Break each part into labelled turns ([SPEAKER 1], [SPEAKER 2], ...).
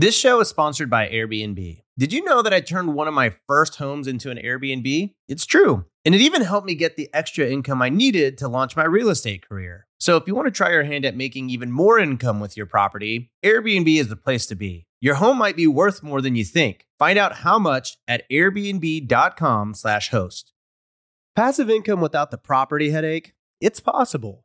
[SPEAKER 1] This show is sponsored by Airbnb. Did you know that I turned one of my first homes into an Airbnb? It's true. And it even helped me get the extra income I needed to launch my real estate career. So if you want to try your hand at making even more income with your property, Airbnb is the place to be. Your home might be worth more than you think. Find out how much at airbnb.com/slash host. Passive income without the property headache? It's possible.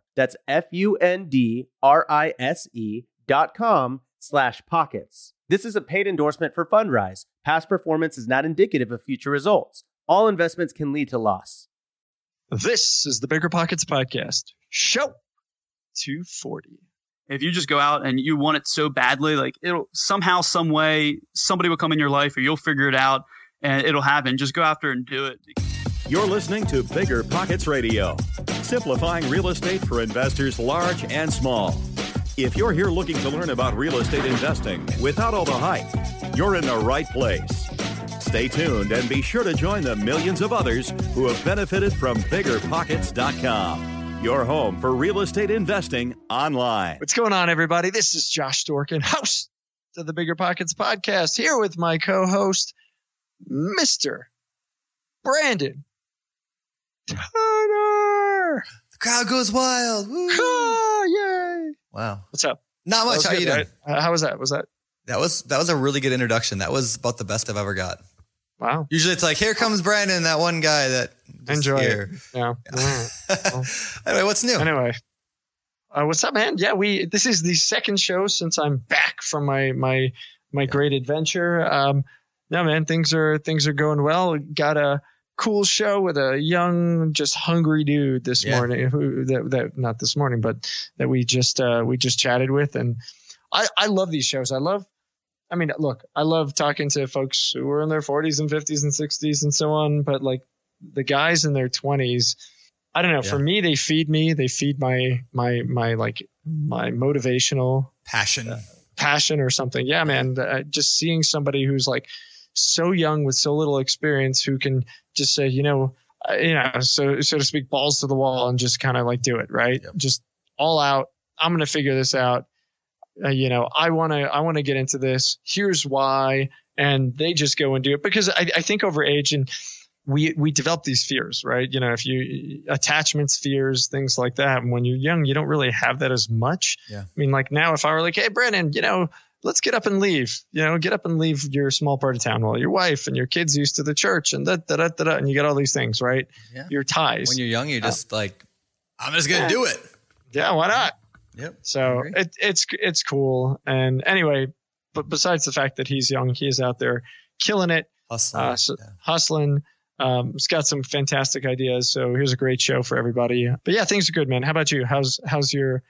[SPEAKER 1] That's F-U-N-D-R-I-S-E dot com slash pockets. This is a paid endorsement for Fundrise. Past performance is not indicative of future results. All investments can lead to loss.
[SPEAKER 2] This is the Bigger Pockets Podcast, show 240.
[SPEAKER 3] If you just go out and you want it so badly, like it'll somehow, some way, somebody will come in your life or you'll figure it out and it'll happen. Just go after and do it.
[SPEAKER 4] You're listening to Bigger Pockets Radio, simplifying real estate for investors large and small. If you're here looking to learn about real estate investing without all the hype, you're in the right place. Stay tuned and be sure to join the millions of others who have benefited from biggerpockets.com, your home for real estate investing online.
[SPEAKER 2] What's going on, everybody? This is Josh Dorkin, host of the Bigger Pockets Podcast, here with my co host, Mr. Brandon Turner.
[SPEAKER 5] The crowd goes wild. Woo.
[SPEAKER 2] Ah, yay.
[SPEAKER 5] Wow.
[SPEAKER 2] What's up?
[SPEAKER 5] Not much. How
[SPEAKER 2] good,
[SPEAKER 5] you doing?
[SPEAKER 2] right? Uh, how was that? Was that?
[SPEAKER 5] That was that was a really good introduction. That was about the best I've ever got.
[SPEAKER 2] Wow.
[SPEAKER 5] Usually it's like, here comes Brandon, that one guy that just
[SPEAKER 2] Enjoy
[SPEAKER 5] here.
[SPEAKER 2] it. Yeah. yeah.
[SPEAKER 5] anyway, what's new?
[SPEAKER 2] anyway. Uh, what's up, man? Yeah, we. This is the second show since I'm back from my my my great adventure. Um, no, man, things are things are going well. Got a cool show with a young, just hungry dude this
[SPEAKER 5] Yeah.
[SPEAKER 2] morning. Who that, that not this morning, but that we just uh, we just chatted with, and I I love these shows. I love. I mean, look, I love talking to folks who are in their 40s and 50s and 60s and so on, but like the guys in their 20s, I don't know. For me, they feed me. They feed my my my like my motivational
[SPEAKER 5] Passion.
[SPEAKER 2] passion or something. Yeah, man. Uh, just seeing somebody who's like so young with so little experience who can just say, you know, uh, you know, so so to speak, balls to the wall and just kind of like do it, right?
[SPEAKER 5] Yep.
[SPEAKER 2] Just all out. I'm gonna figure this out. Uh, you know, I want to I want to get into this. Here's why, and they just go and do it because I, I think over age and we we develop these fears, right? You know, if you attachments, fears, things like that. And when you're young, you don't really have that as much.
[SPEAKER 5] Yeah.
[SPEAKER 2] I mean, like now, if I were like, hey, Brandon, you know, let's get up and leave. You know, get up and leave your small part of town while your wife and your kids used to the church and da da da da, da and you got all these things, right?
[SPEAKER 5] Yeah.
[SPEAKER 2] Your ties.
[SPEAKER 5] When you're young, you're
[SPEAKER 2] Uh,
[SPEAKER 5] just like, I'm just gonna
[SPEAKER 2] yeah.
[SPEAKER 5] do it.
[SPEAKER 2] yeah, why not?
[SPEAKER 5] Yep.
[SPEAKER 2] So it, it's it's cool. And anyway, but besides the fact that he's young, he is out there killing it,
[SPEAKER 5] Hustling.
[SPEAKER 2] uh, so,
[SPEAKER 5] yeah.
[SPEAKER 2] hustling. Um, it's got some fantastic ideas. So here's a great show for everybody. But yeah, things are good, man. How about you? How's how's your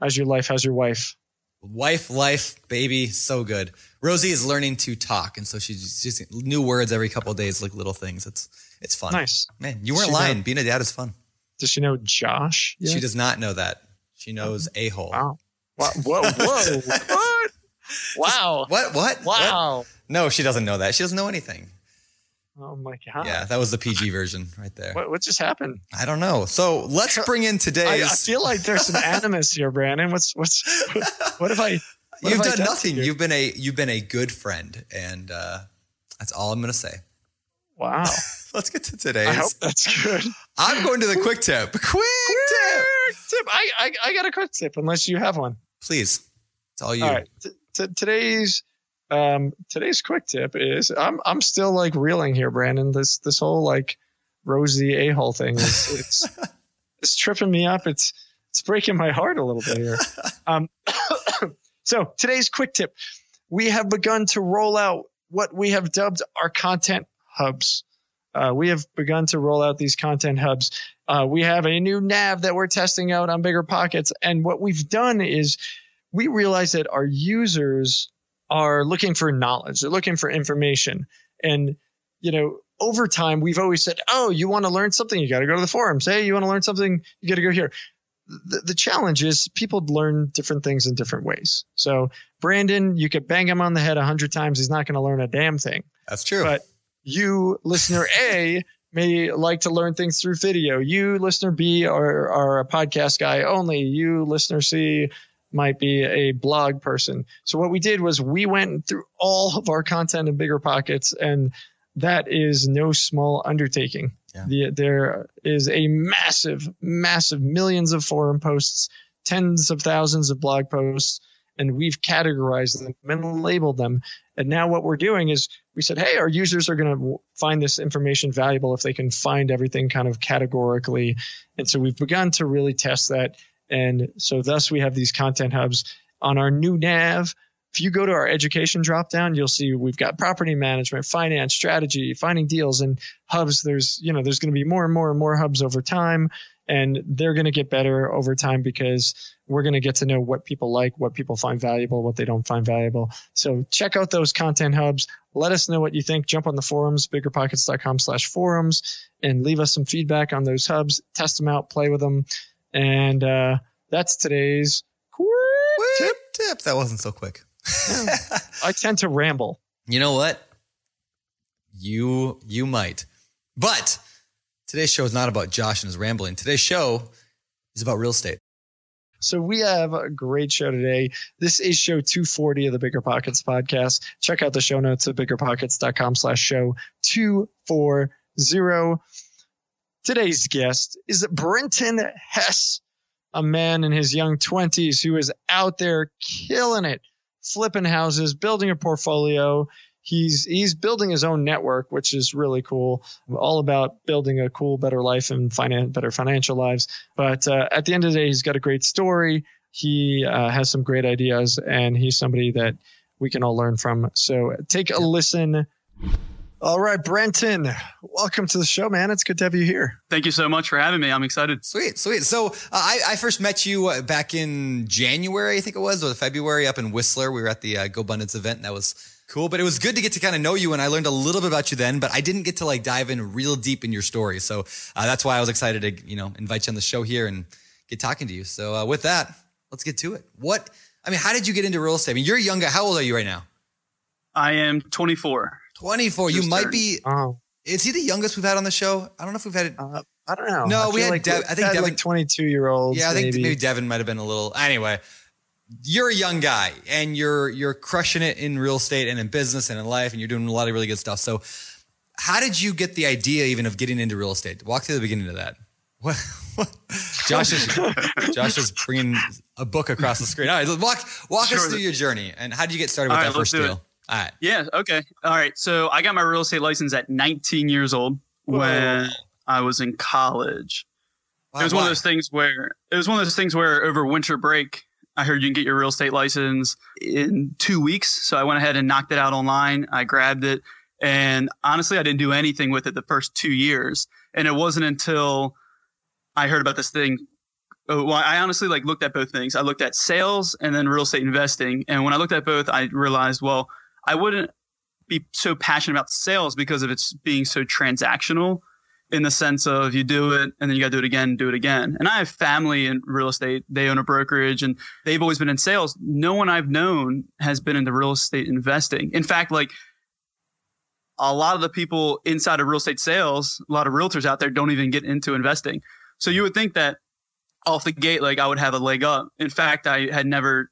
[SPEAKER 2] how's your life? How's your wife?
[SPEAKER 5] Wife, life, baby, so good. Rosie is learning to talk, and so she's just new words every couple of days, like little things. It's it's fun.
[SPEAKER 2] Nice.
[SPEAKER 5] Man, you weren't
[SPEAKER 2] She
[SPEAKER 5] lying.
[SPEAKER 2] know-
[SPEAKER 5] Being a dad is fun.
[SPEAKER 2] Does she know Josh?
[SPEAKER 5] She does not know that. She knows oh, a hole.
[SPEAKER 2] Wow. Wow. Whoa. Whoa. what? Wow.
[SPEAKER 5] What? What? What?
[SPEAKER 2] Wow.
[SPEAKER 5] No, she doesn't know that. She doesn't know anything.
[SPEAKER 2] Oh my god.
[SPEAKER 5] Yeah, that was the PG version right there.
[SPEAKER 2] What, what just happened?
[SPEAKER 5] I don't know. So let's bring in
[SPEAKER 2] I,
[SPEAKER 5] today's.
[SPEAKER 2] I feel like there's some animus here, Brandon. What's what's what have I? what
[SPEAKER 5] You've
[SPEAKER 2] have I
[SPEAKER 5] done nothing.
[SPEAKER 2] you?
[SPEAKER 5] You've been a you've been a good friend, and uh, that's all I'm gonna say.
[SPEAKER 2] Wow.
[SPEAKER 5] Let's get to
[SPEAKER 2] I
[SPEAKER 5] today's.
[SPEAKER 2] hope that's good.
[SPEAKER 5] I'm going to the quick tip. Quick tip,
[SPEAKER 2] tip. I, I I got a quick tip, unless you have one.
[SPEAKER 5] please. It's all you.
[SPEAKER 2] All right. T- t- today's um today's quick tip is I'm I'm still like reeling here, Brandon. This this whole like rosy a hole thing is it's it's tripping me up. It's it's breaking my heart a little bit here. Um, so today's quick tip: we have begun to roll out what we have dubbed our content hubs. Uh, we have begun to roll out these content hubs. Uh, we have a new nav that we're testing out on Bigger Pockets, and what we've done is we realize that our users are looking for knowledge. They're looking for information, and you know, over time, we've always said, "Oh, you want to learn something? You got to go to the forums. Hey, you want to learn something? You got to go here." The, the challenge is people learn different things in different ways. So, Brandon, you could bang him on the head a hundred times; he's not going to learn a damn thing
[SPEAKER 5] That's true.
[SPEAKER 2] but you listener A may like to learn things through video. You listener B are, are a podcast guy only. You listener C might be a blog person. So what we did was we went through all of our content in bigger pockets and that is no small undertaking.
[SPEAKER 5] Yeah.
[SPEAKER 2] The, there is a massive, massive millions of forum posts, tens of thousands of blog posts, and we've categorized them and labeled them. And now what we're doing is we said, hey, our users are going to find this information valuable if they can find everything kind of categorically. And so we've begun to really test that. And so thus we have these content hubs on our new nav. If you go to our education dropdown, you'll see we've got property management, finance, strategy, finding deals, and hubs. There's, you know, there's going to be more and more and more hubs over time, and they're going to get better over time because we're going to get to know what people like, what people find valuable, what they don't find valuable. So check out those content hubs. Let us know what you think. Jump on the forums, biggerpockets.com slash forums, and leave us some feedback on those hubs. Test them out, play with them. And uh, that's today's quick tip.
[SPEAKER 5] tip. That wasn't so quick.
[SPEAKER 2] I tend to ramble.
[SPEAKER 5] You know what? You you might. But today's show is not about Josh and his rambling. Today's show is about real estate.
[SPEAKER 2] So we have a great show today. This is show 240 of the Bigger Pockets podcast. Check out the show notes at biggerpockets.com slash show 240. Today's guest is Brenton Hess, a man in his young 20s who is out there killing it, flipping houses, building a portfolio. He's he's building his own network, which is really cool. All about building a cool, better life and finan- better financial lives. But uh, at the end of the day, he's got a great story. He uh, has some great ideas, and he's somebody that we can all learn from. So take a listen. All right, Brenton, welcome to the show, man. It's good to have you here.
[SPEAKER 3] Thank you so much for having me. I'm excited.
[SPEAKER 5] Sweet, sweet. So uh, I, I first met you uh, back in January, I think it was, or February up in Whistler. We were at the uh, GoBundance event, and that was cool. But it was good to get to kind of know you, and I learned a little bit about you then. But I didn't get to like dive in real deep in your story. So uh, that's why I was excited to you know invite you on the show here and get talking to you. So uh, with that, let's get to it. What I mean, how did you get into real estate? I mean, you're younger. How old are you right now?
[SPEAKER 3] I am 24.
[SPEAKER 5] 24. You might
[SPEAKER 3] turned.
[SPEAKER 5] be.
[SPEAKER 2] Oh,
[SPEAKER 5] Is he the youngest we've had on the show? I don't know if we've had it.
[SPEAKER 2] uh, I don't know.
[SPEAKER 5] No,
[SPEAKER 2] I
[SPEAKER 5] we had
[SPEAKER 2] like
[SPEAKER 5] Dev- I think
[SPEAKER 2] had
[SPEAKER 5] Devin-
[SPEAKER 2] like 22 year olds.
[SPEAKER 5] Yeah, I think
[SPEAKER 2] maybe.
[SPEAKER 5] maybe, Devin might have been a little. Anyway, you're a young guy and you're you're crushing it in real estate and in business and in life, and you're doing a lot of really good stuff. So, how did you get the idea even of getting into real estate? Walk through the beginning of that. What? what? Josh is Josh is bringing a book across the screen. All right, walk walk us through your journey and how did you get started with
[SPEAKER 3] All
[SPEAKER 5] that
[SPEAKER 3] right,
[SPEAKER 5] first
[SPEAKER 3] deal? it.
[SPEAKER 5] All right.
[SPEAKER 3] Yeah. Okay. All right. So I got my real estate license at 19 years old
[SPEAKER 2] Whoa.
[SPEAKER 3] when I was in college. It was one of those things where it was one of those things where over winter break, I heard you can get your real estate license in two weeks. So I went ahead and knocked it out online. I grabbed it And honestly, I didn't do anything with it the first two years. And it wasn't until I heard about this thing. uh, Well, I honestly like looked at both things. I looked at sales and then real estate investing. And when I looked at both, I realized, well, I wouldn't be so passionate about sales because of its being so transactional in the sense of you do it and then you got to do it again, do it again. And I have family in real estate. They own a brokerage and they've always been in sales. No one I've known has been into real estate investing. In fact, like a lot of the people inside of real estate sales, a lot of realtors out there don't even get into investing. So you would think that off the gate, like I would have a leg up. In fact, I had never,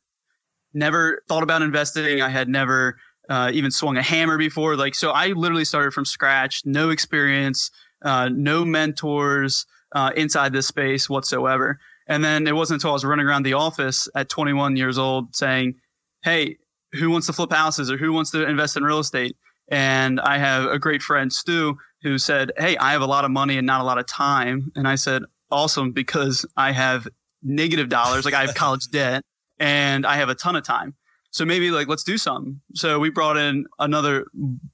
[SPEAKER 3] never thought about investing. I had never uh, even swung a hammer before. Like, so I literally started from scratch, no experience, uh, no mentors uh, inside this space whatsoever. And then it wasn't until I was running around the office at 21 years old saying, Hey, who wants to flip houses or who wants to invest in real estate? And I have a great friend, Stu, who said, Hey, I have a lot of money and not a lot of time. And I said, Awesome, because I have negative dollars, like I have college debt and I have a ton of time. So maybe like let's do something. So we brought in another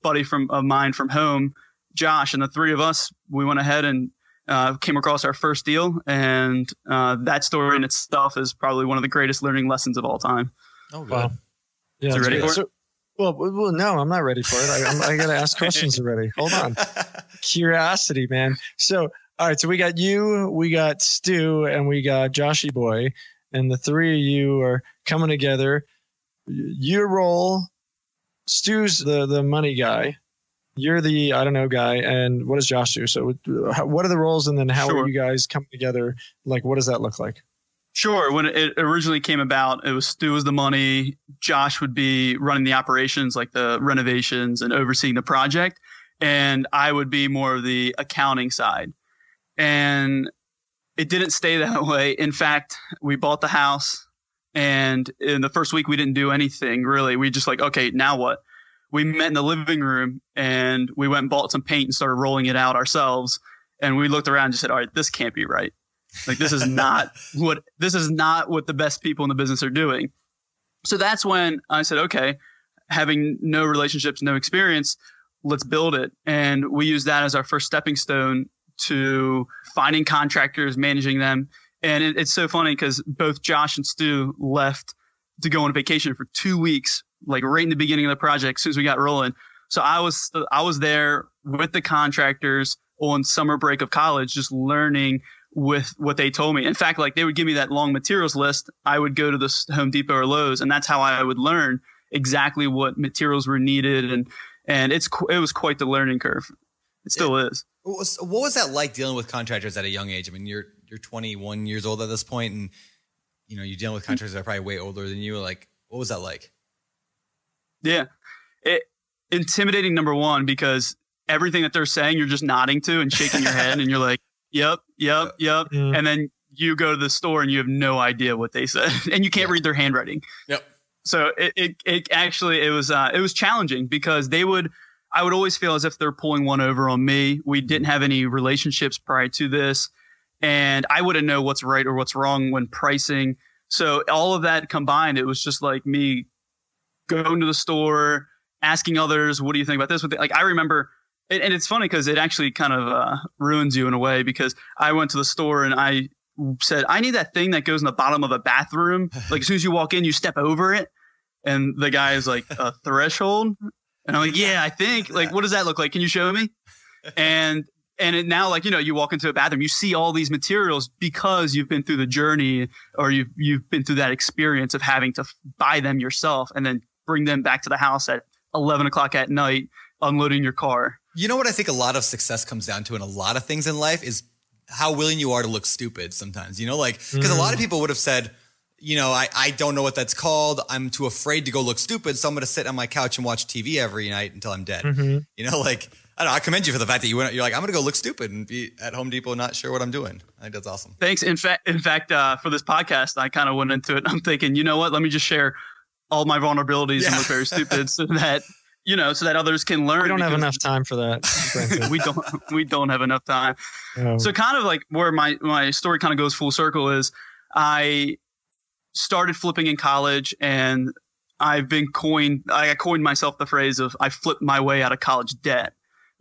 [SPEAKER 3] buddy from of mine from home, Josh, and the three of us we went ahead and uh, came across our first deal, and uh, that story in itself is probably one of the greatest learning lessons of all time.
[SPEAKER 5] Oh.
[SPEAKER 2] Wow. Yeah,
[SPEAKER 3] So
[SPEAKER 2] that's
[SPEAKER 3] ready
[SPEAKER 2] great.
[SPEAKER 3] for it?
[SPEAKER 2] So- well, well, no, I'm not ready for it. I, I got to ask questions already. Hold on. Curiosity, man. So, all right. So we got you, we got Stu, and we got Joshy Boy, and the three of you are coming together. Your role, Stu's the the money guy. You're the I don't know guy, and what does Josh do? So, what are the roles, and then how
[SPEAKER 3] Sure.
[SPEAKER 2] are you guys coming together? Like, what does that look like?
[SPEAKER 3] Sure. When it originally came about, it was Stu was the money. Josh would be running the operations, like the renovations and overseeing the project. And I would be more of the accounting side. And it didn't stay that way. In fact, we bought the house and in the first week we didn't do anything really. We just like, okay, now what? We met in the living room and we went and bought some paint and started rolling it out ourselves. And we looked around and just said, all right, this can't be right. Like this is not what this is not what the best people in the business are doing. So that's when I said, okay, having no relationships, no experience, let's build it. And we use that as our first stepping stone to finding contractors, managing them. And it, it's so funny because both Josh and Stu left to go on vacation for two weeks, like right in the beginning of the project, as soon as we got rolling. So I was I was there with the contractors on summer break of college, just learning with what they told me. In fact, like they would give me that long materials list. I would go to the Home Depot or Lowe's, and that's how I would learn exactly what materials were needed. And and it's it was quite the learning curve. It still is.
[SPEAKER 5] What was that like dealing with contractors at a young age? I mean, you're you're 21 years old at this point, and you know you're dealing with contractors that are probably way older than you. Like, what was that like?
[SPEAKER 3] Yeah, it intimidating number one because everything that they're saying you're just nodding to and shaking your head, and you're like, "Yep, yep, yep,"
[SPEAKER 2] Mm.
[SPEAKER 3] and then you go to the store and you have no idea what they said, and you can't
[SPEAKER 5] Yeah.
[SPEAKER 3] read their handwriting.
[SPEAKER 5] Yep.
[SPEAKER 3] so it, it, it actually it was uh, it was challenging because they would I would always feel as if they're pulling one over on me. We didn't have any relationships prior to this, and I wouldn't know what's right or what's wrong when pricing. So all of that combined, it was just like me going to the store, asking others, "What do you think about this?" Like I remember. And and it's funny because it actually kind of uh, ruins you in a way because I went to the store and I said, I need that thing that goes in the bottom of a bathroom. Like as soon as you walk in, you step over it. And the guy is like, a threshold? And I'm like, yeah, I think. Like, what does that look like? Can you show me? And and it now, like, you know, you walk into a bathroom, you see all these materials because you've been through the journey or you've you've been through that experience of having to f- buy them yourself and then bring them back to the house at 11 o'clock at night, unloading your car.
[SPEAKER 5] You know what I think a lot of success comes down to in a lot of things in life is how willing you are to look stupid sometimes. You know, like, because a lot of people would have said, you know, I, I don't know what that's called. I'm too afraid to go look stupid. So I'm going to sit on my couch and watch TV every night until I'm dead.
[SPEAKER 2] Mhm.
[SPEAKER 5] You know, like, I don't know. I commend you for the fact that you went, you're like, I'm going to go look stupid and be at Home Depot, not sure what I'm doing. I think that's awesome.
[SPEAKER 3] Thanks. In fact, in fact, uh, for this podcast, I kind of went into it. I'm thinking, you know what? Let me just share all my vulnerabilities and look very stupid, so that you know, so that others can learn.
[SPEAKER 2] We don't have enough time for that.
[SPEAKER 3] We don't. We don't have enough time.
[SPEAKER 2] Um,
[SPEAKER 3] So kind of like where my my story kind of goes full circle is I started flipping in college and I've been coined. I coined myself the phrase of I flipped my way out of college debt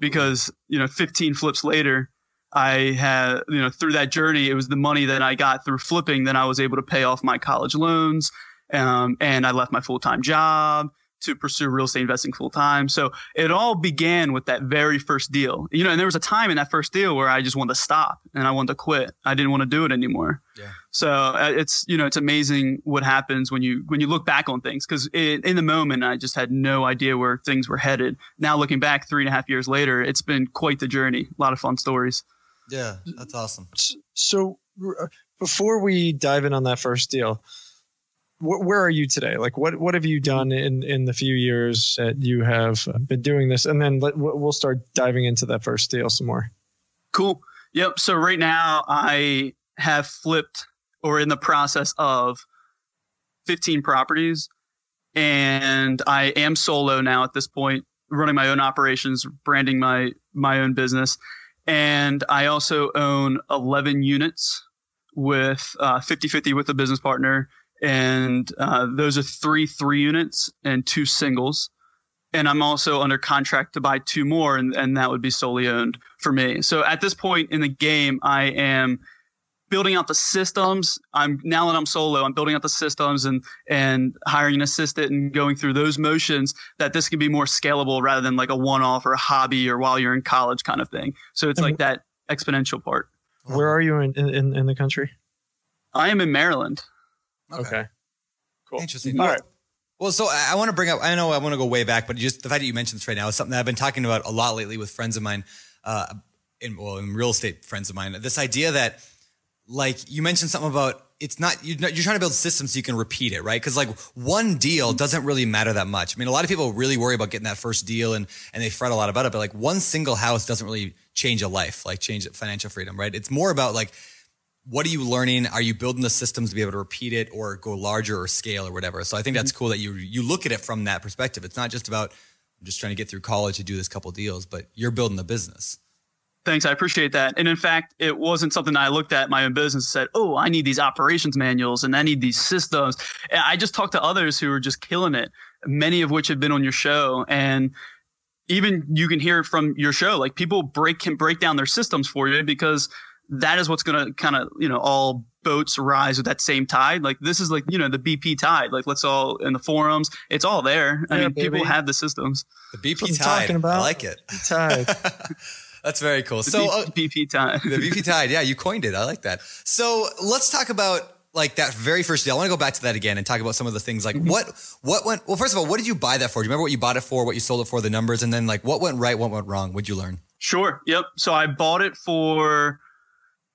[SPEAKER 3] because you know 15 flips later I had, you know, through that journey, it was the money that I got through flipping that I was able to pay off my college loans. Um, and I left my full time job to pursue real estate investing full time. So it all began with that very first deal. You know, and there was a time in that first deal where I just wanted to stop and I wanted to quit. I didn't want to do it anymore. Yeah. So uh, it's you know it's amazing what happens when you when you look back on things because in the moment I just had no idea where things were headed. Now looking back three and a half years later, it's been quite the journey. A lot of fun stories.
[SPEAKER 5] Yeah, that's awesome.
[SPEAKER 2] So uh, before we dive in on that first deal, wh- where are you today? Like, what what have you done in in the few years that you have been doing this? And then let, we'll start diving into that first deal some more.
[SPEAKER 3] Cool. Yep. So right now I have flipped or in the process of 15 properties and I am solo now at this point, running my own operations, branding my my own business and I also own 11 units with uh, 50 50 with a business partner. And uh, those are three three units and two singles. And I'm also under contract to buy two more, and, and that would be solely owned for me. So at this point in the game, I am building out the systems. I'm now that I'm solo, I'm building out the systems and and hiring an assistant and going through those motions that this can be more scalable rather than like a one-off or a hobby or while you're in college kind of thing. So it's like that exponential part.
[SPEAKER 2] Where are you in in, in the country?
[SPEAKER 3] I am in Maryland.
[SPEAKER 2] Okay. okay. Cool.
[SPEAKER 5] Interesting. All right. Well, so I want to bring up. I know I want to go way back, but just the fact that you mentioned this right now is something that I've been talking about a lot lately with friends of mine, uh, in well, in real estate friends of mine. This idea that like you mentioned something about it's not you're, not, you're trying to build systems so you can repeat it right because like one deal doesn't really matter that much i mean a lot of people really worry about getting that first deal and and they fret a lot about it but like one single house doesn't really change a life like change financial freedom right it's more about like what are you learning are you building the systems to be able to repeat it or go larger or scale or whatever so i think that's mm-hmm. cool that you you look at it from that perspective it's not just about i'm just trying to get through college to do this couple deals but you're building the business
[SPEAKER 3] Thanks, I appreciate that. And in fact, it wasn't something I looked at my own business and said, "Oh, I need these operations manuals and I need these systems." And I just talked to others who were just killing it, many of which have been on your show, and even you can hear it from your show. Like people break can break down their systems for you because that is what's going to kind of you know all boats rise with that same tide. Like this is like you know the BP tide. Like let's all in the forums, it's all there. I yeah, mean, baby. people have the systems.
[SPEAKER 5] The BP tide. about. I like it.
[SPEAKER 2] Tide.
[SPEAKER 5] That's very cool.
[SPEAKER 3] The
[SPEAKER 5] so
[SPEAKER 3] uh, BP Tide.
[SPEAKER 5] the BP Tide. Yeah, you coined it. I like that. So let's talk about like that very first deal. I want to go back to that again and talk about some of the things like mm-hmm. what what went well. First of all, what did you buy that for? Do you remember what you bought it for? What you sold it for? The numbers, and then like what went right, what went wrong? What'd you learn?
[SPEAKER 3] Sure. Yep. So I bought it for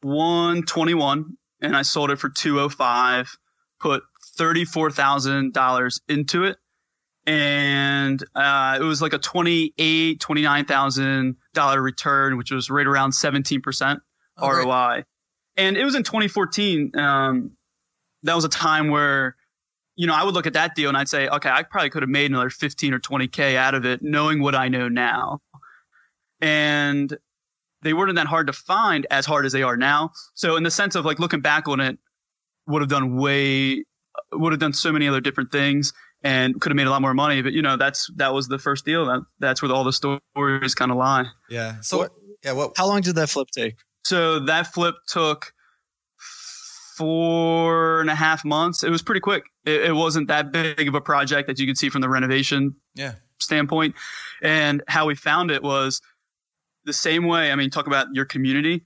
[SPEAKER 3] one twenty one, and I sold it for two oh five. Put thirty four thousand dollars into it and uh, it was like a 28 29000 dollar return which was right around 17% oh, roi right. and it was in 2014 um, that was a time where you know i would look at that deal and i'd say okay i probably could have made another 15 or 20k out of it knowing what i know now and they weren't that hard to find as hard as they are now so in the sense of like looking back on it would have done way would have done so many other different things and could have made a lot more money. But you know, that's that was the first deal. That that's where all the stories kind of lie.
[SPEAKER 5] Yeah. So what, yeah, what?
[SPEAKER 2] How long did that flip take?
[SPEAKER 3] So that flip took four and a half months. It was pretty quick. It, it wasn't that big of a project that you could see from the renovation
[SPEAKER 5] yeah.
[SPEAKER 3] standpoint. And how we found it was the same way. I mean, talk about your community.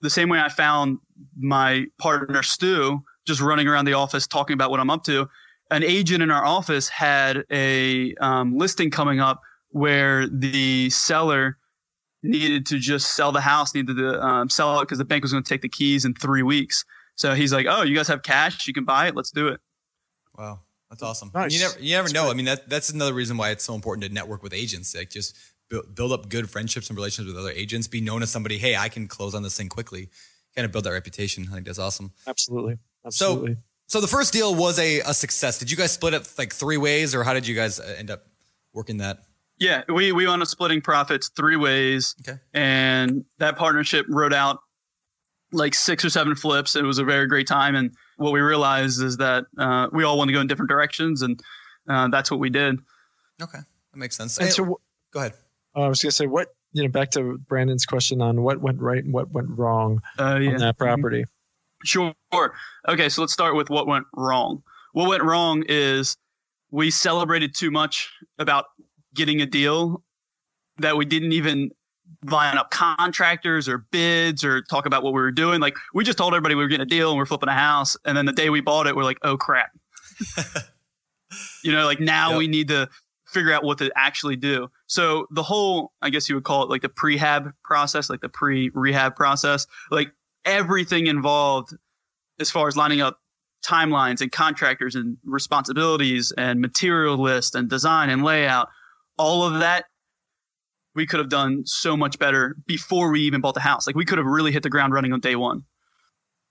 [SPEAKER 3] The same way I found my partner Stu just running around the office talking about what I'm up to an agent in our office had a um, listing coming up where the seller needed to just sell the house, needed to um, sell it because the bank was going to take the keys in three weeks. So he's like, "Oh, you guys have cash? You can buy it. Let's do it."
[SPEAKER 5] Wow, that's awesome. Nice. You never, you never know. Great. I mean, that that's another reason why it's so important to network with agents. Like, just build, build up good friendships and relationships with other agents. Be known as somebody. Hey, I can close on this thing quickly. Kind of build that reputation. I think that's awesome.
[SPEAKER 2] Absolutely. Absolutely.
[SPEAKER 5] So so the first deal was a, a success. Did you guys split it like three ways, or how did you guys uh, end up working that?
[SPEAKER 3] Yeah, we we wound up splitting profits three ways.
[SPEAKER 5] Okay.
[SPEAKER 3] And that partnership wrote out like six or seven flips. It was a very great time. And what we realized is that uh, we all want to go in different directions, and uh, that's what we did.
[SPEAKER 5] Okay, that makes sense.
[SPEAKER 2] And
[SPEAKER 5] Hey,
[SPEAKER 2] so,
[SPEAKER 5] go ahead.
[SPEAKER 2] Uh, I was gonna say what you know back to Brandon's question on what went right and what went wrong
[SPEAKER 3] Uh, yeah.
[SPEAKER 2] on that property.
[SPEAKER 3] Sure. Okay, so let's start with what went wrong. What went wrong is we celebrated too much about getting a deal that we didn't even line up contractors or bids or talk about what we were doing. Like we just told everybody we were getting a deal and we're flipping a house, and then the day we bought it, we're like, oh crap. you know, like now
[SPEAKER 5] Yep.
[SPEAKER 3] we need to figure out what to actually do. So the whole, I guess you would call it like the prehab process, like the pre-rehab process, like everything involved as far as lining up timelines and contractors and responsibilities and material list and design and layout, all of that we could have done so much better before we even bought the house. Like we could have really hit the ground running on day one.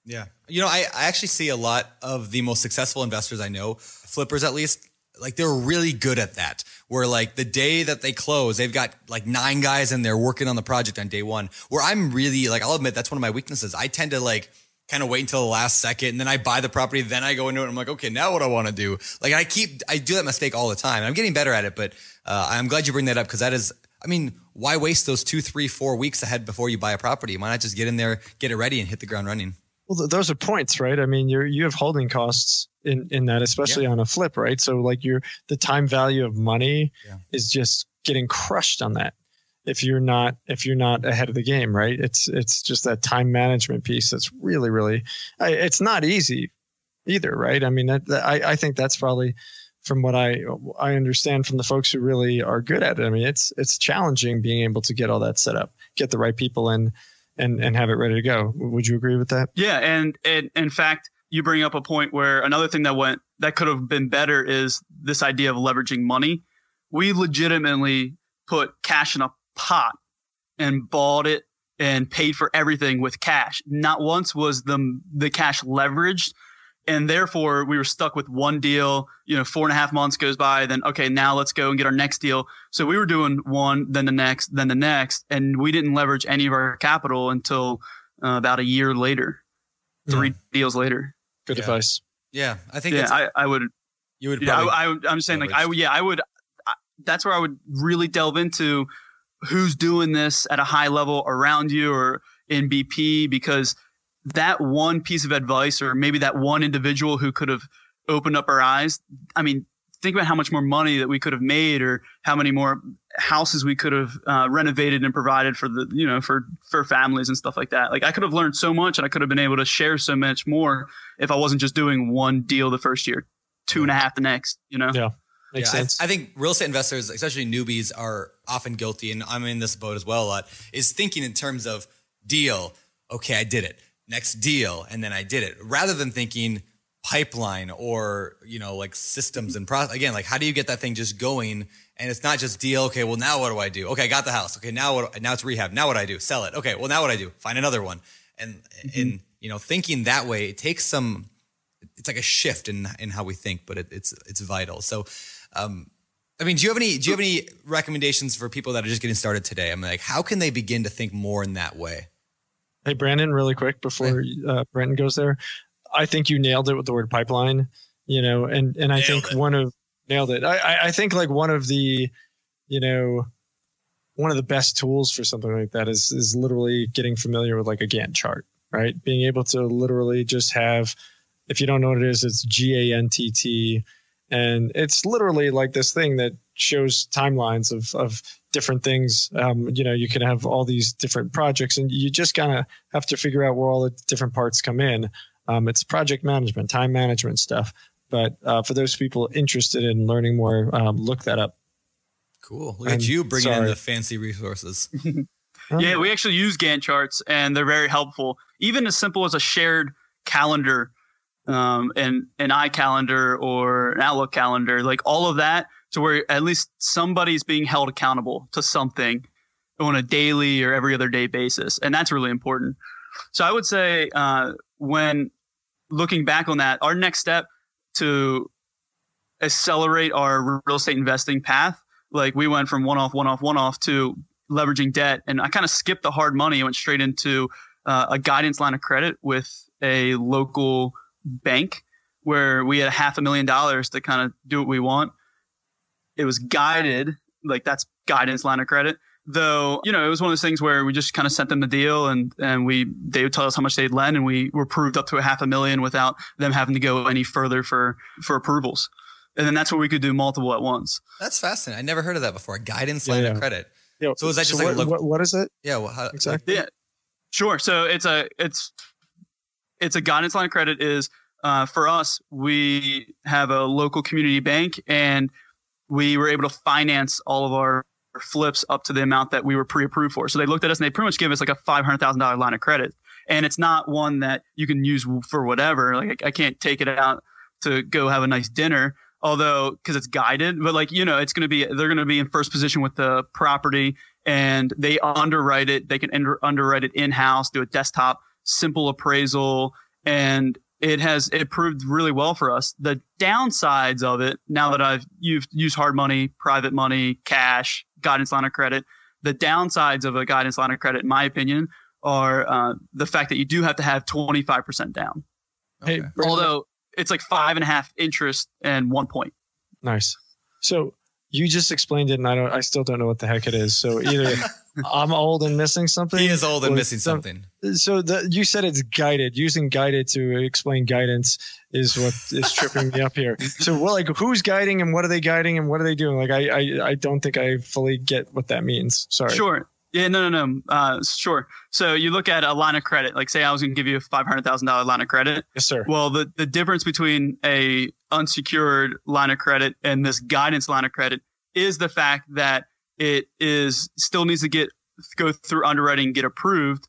[SPEAKER 5] Yeah. You know, I, I actually see a lot of the most successful investors I know, flippers at least, like they're really good at that. Where like the day that they close, they've got like nine guys and they're working on the project on day one. Where I'm really like, I'll admit that's one of my weaknesses. I tend to like kind of wait until the last second and then I buy the property, then I go into it and I'm like, okay, now what I want to do. Like I keep, I do that mistake all the time. I'm getting better at it, but uh, I'm glad you bring that up because that is, I mean, why waste those two, three, four weeks ahead before you buy a property? Why not just get in there, get it ready and hit the ground running?
[SPEAKER 2] Well, those are points, right? I mean, you're you have holding costs in in that, especially on a flip, right? So like your the time value of money
[SPEAKER 5] Yeah.
[SPEAKER 2] is just getting crushed on that. If you're not if you're not ahead of the game, right? It's it's just that time management piece that's really really I, it's not easy either, right? I mean, I I think that's probably from what I I understand from the folks who really are good at it. I mean, it's it's challenging being able to get all that set up, get the right people in, and and have it ready to go. Would you agree with that?
[SPEAKER 3] Yeah, and, and in fact, you bring up a point where another thing that went that could have been better is this idea of leveraging money. We legitimately put cash in a pot and bought it and paid for everything with cash. Not once was the the cash leveraged, and therefore we were stuck with one deal. You know, four and a half months goes by, then okay, now let's go and get our next deal. So we were doing one, then the next, then the next, and we didn't leverage any of our capital until uh, about a year later, three deals later.
[SPEAKER 2] Good
[SPEAKER 5] Yeah.
[SPEAKER 2] advice.
[SPEAKER 5] Yeah, I think
[SPEAKER 3] Yeah,
[SPEAKER 5] that's,
[SPEAKER 3] I, I would.
[SPEAKER 5] you would
[SPEAKER 3] Yeah. I, I, I'm saying like I,
[SPEAKER 5] leveraged.
[SPEAKER 3] yeah, I would. I, that's where I would really delve into who's doing this at a high level around you or in BP because that one piece of advice or maybe that one individual who could have opened up our eyes. I mean, think about how much more money that we could have made or how many more houses we could have uh, renovated and provided for the you know for for families and stuff like that like i could have learned so much and i could have been able to share so much more if i wasn't just doing one deal the first year two and a half the next you know
[SPEAKER 2] Yeah. Makes
[SPEAKER 5] Yeah, I-
[SPEAKER 2] sense.
[SPEAKER 5] I, think real estate investors, especially newbies, are often guilty, and I'm in this boat as well a lot, is thinking in terms of deal. Okay, I did it. Next deal, and then I did it, rather than thinking pipeline or you know like systems and process. Again, like how do you get that thing just going? And it's not just deal. Okay, well now what do I do? Okay, I got the house. Okay, now what? Now it's rehab. Now what do I do? Sell it. Okay, well now what do I do? Find another one. And and you know thinking that way, it takes some it's like a shift in in how we think, but it, it's it's vital. So, um, I mean, do you have any do you have any recommendations for people that are just getting started today? i'm like, how can they begin to think more in that way?
[SPEAKER 2] Hey, Brandon, really quick before uh, Brenton goes there, I think you nailed it with the word pipeline. You know, and and I
[SPEAKER 5] Nailed
[SPEAKER 2] think
[SPEAKER 5] it.
[SPEAKER 2] one of nailed it. I, I I think like one of the, you know, one of the best tools for something like that is is literally getting familiar with like a Gantt chart, right? Being able to literally just have, if you don't know what it is, it's G A N T T, and it's literally like this thing that shows timelines of of different things. Um, you know, you can have all these different projects, and you just kind of have to figure out where all the different parts come in. Um, it's project management, time management stuff. But uh, for those people interested in learning more, um, look that up.
[SPEAKER 5] Cool. Look
[SPEAKER 2] I'm
[SPEAKER 5] at you bringing in the fancy resources.
[SPEAKER 3] Yeah, we actually use Gantt charts, and they're very helpful. Even as simple as a shared calendar, um, and an iCalendar or an Outlook calendar, like all of that, to where at least somebody's being held accountable to something on a daily or every other day basis, and that's really important. So I would say uh, when looking back on that, our next step to accelerate our real estate investing path, like we went from one off, one off, one off to leveraging debt, and I kind of skipped the hard money and went straight into uh, a guidance line of credit with a local bank where we had a half a million dollars to kind of do what we want. it was guided, like that's guidance line of credit. Though, you know, it was one of those things where we just kind of sent them the deal and, and we, they would tell us how much they'd lend and we were approved up to a half a million without them having to go any further for, for approvals. And then that's where we could do multiple at once.
[SPEAKER 5] That's fascinating. I never heard of that before. Guidance
[SPEAKER 2] Yeah,
[SPEAKER 5] line
[SPEAKER 2] yeah.
[SPEAKER 5] of credit.
[SPEAKER 2] Yeah,
[SPEAKER 5] So is that just like
[SPEAKER 2] what,
[SPEAKER 5] look-
[SPEAKER 2] what, what is it
[SPEAKER 5] Yeah. Well, how,
[SPEAKER 2] exactly?
[SPEAKER 3] Yeah, sure. So it's a it's it's a guidance line of credit is uh, for us. We have a local community bank, and we were able to finance all of our flips up to the amount that we were pre-approved for. So they looked at us and they pretty much gave us like a five hundred thousand dollar line of credit, and it's not one that you can use for whatever. Like I, I can't take it out to go have a nice dinner. Although, because it's guided, but like you know, it's going to be they're going to be in first position with the property and they underwrite it. They can under, underwrite it in house, do a desktop, simple appraisal, and it has it proved really well for us. The downsides of it, now that I've you've used hard money, private money, cash, guidance line of credit, the downsides of a guidance line of credit, in my opinion, are uh, the fact that you do have to have twenty five percent down.
[SPEAKER 5] Okay.
[SPEAKER 2] Brandon,
[SPEAKER 3] Although it's like five and a half interest and one point.
[SPEAKER 2] nice. So you just explained it, and I don't. I still don't know what the heck it is. So either I'm old and missing something.
[SPEAKER 5] He is old and missing
[SPEAKER 2] some-
[SPEAKER 5] something.
[SPEAKER 2] So the, you said it's guided. Using guided to explain guidance is what is tripping me up here. So, well, like, who's guiding and what are they guiding and what are they doing? Like, I, I, I don't think I fully get what that means. Sorry.
[SPEAKER 3] Sure. Yeah, no, no, no. Uh, sure. So you look at a line of credit. Like, say I was going to give you a five hundred thousand dollar line of credit.
[SPEAKER 2] Yes, sir.
[SPEAKER 3] Well, the the difference between a unsecured line of credit and this guidance line of credit is the fact that it is still needs to get go through underwriting and get approved.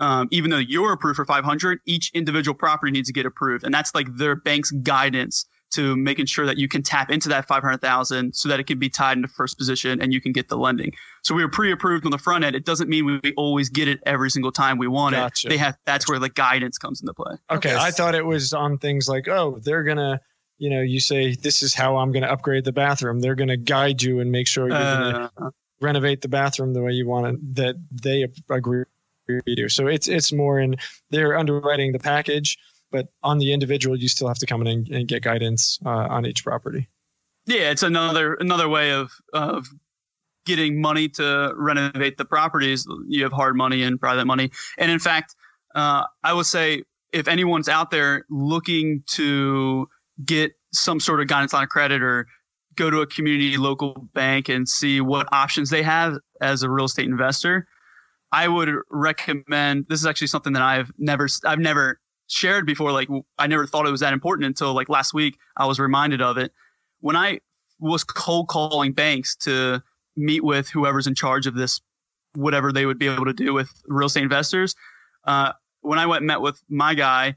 [SPEAKER 3] Um, even though you're approved for 500, each individual property needs to get approved, and that's like their bank's guidance to making sure that you can tap into that 500,000 so that it can be tied into first position and you can get the lending. So we were pre-approved on the front end. It doesn't mean we always get it every single time we want
[SPEAKER 2] Gotcha.
[SPEAKER 3] it. They have that's where the guidance comes into play.
[SPEAKER 2] Okay,
[SPEAKER 5] Okay,
[SPEAKER 2] I thought it was on things like, oh, they're gonna, you know, you say this is how I'm gonna upgrade the bathroom. They're gonna guide you and make sure you're gonna
[SPEAKER 3] Uh,
[SPEAKER 2] renovate the bathroom the way you want it that they agree to. So it's it's more in they're underwriting the package, but on the individual, you still have to come in and, and get guidance uh, on each property.
[SPEAKER 3] yeah, it's another another way of of getting money to renovate the properties. You have hard money and private money, and in fact, uh, I would say if anyone's out there looking to get some sort of guidance line of credit or go to a community local bank and see what options they have as a real estate investor, I would recommend. This is actually something that I've never I've never shared before. Like I never thought it was that important until like last week. I was reminded of it when I was cold calling banks to meet with whoever's in charge of this, whatever they would be able to do with real estate investors. Uh, when I went and met with my guy,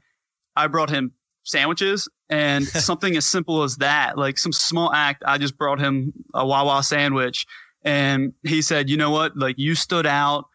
[SPEAKER 3] I brought him sandwiches and something as simple as that, like some small act. I just brought him a Wawa sandwich and he said, you know what? Like you stood out.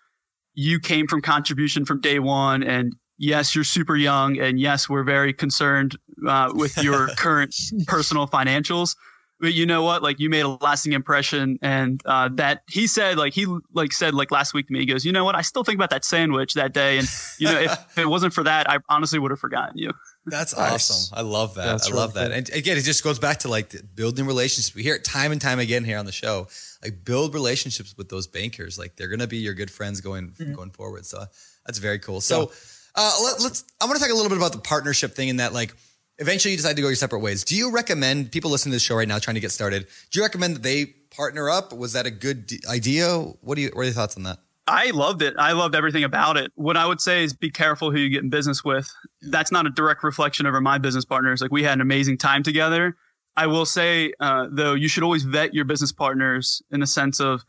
[SPEAKER 3] You came from contribution from day one and yes, you're super young. And yes, we're very concerned uh, with your current personal financials but you know what like you made a lasting impression and uh, that he said like he like said like last week to me he goes you know what i still think about that sandwich that day and you know if it wasn't for that i honestly would have forgotten you
[SPEAKER 5] That's
[SPEAKER 2] Nice.
[SPEAKER 5] awesome. I love that.
[SPEAKER 2] That's
[SPEAKER 5] I love
[SPEAKER 2] really
[SPEAKER 5] that. And again, it just goes back to like building relationships. We hear it time and time again here on the show. Like build relationships with those bankers. Like they're gonna be your good friends going
[SPEAKER 2] Mm-hmm.
[SPEAKER 5] going forward. So that's very cool. So uh, let, let's. I want to talk a little bit about the partnership thing and that like. Eventually, you decide to go your separate ways. Do you recommend people listening to this show right now, trying to get started? Do you recommend that they partner up? Was that a good d- idea? What do you? What are your thoughts on that?
[SPEAKER 3] I loved it. I loved everything about it. What i would say is be careful who you get in business with. That's not a direct reflection over my business partners. Like we had an amazing time together. I will say uh, though you should always vet your business partners in the sense of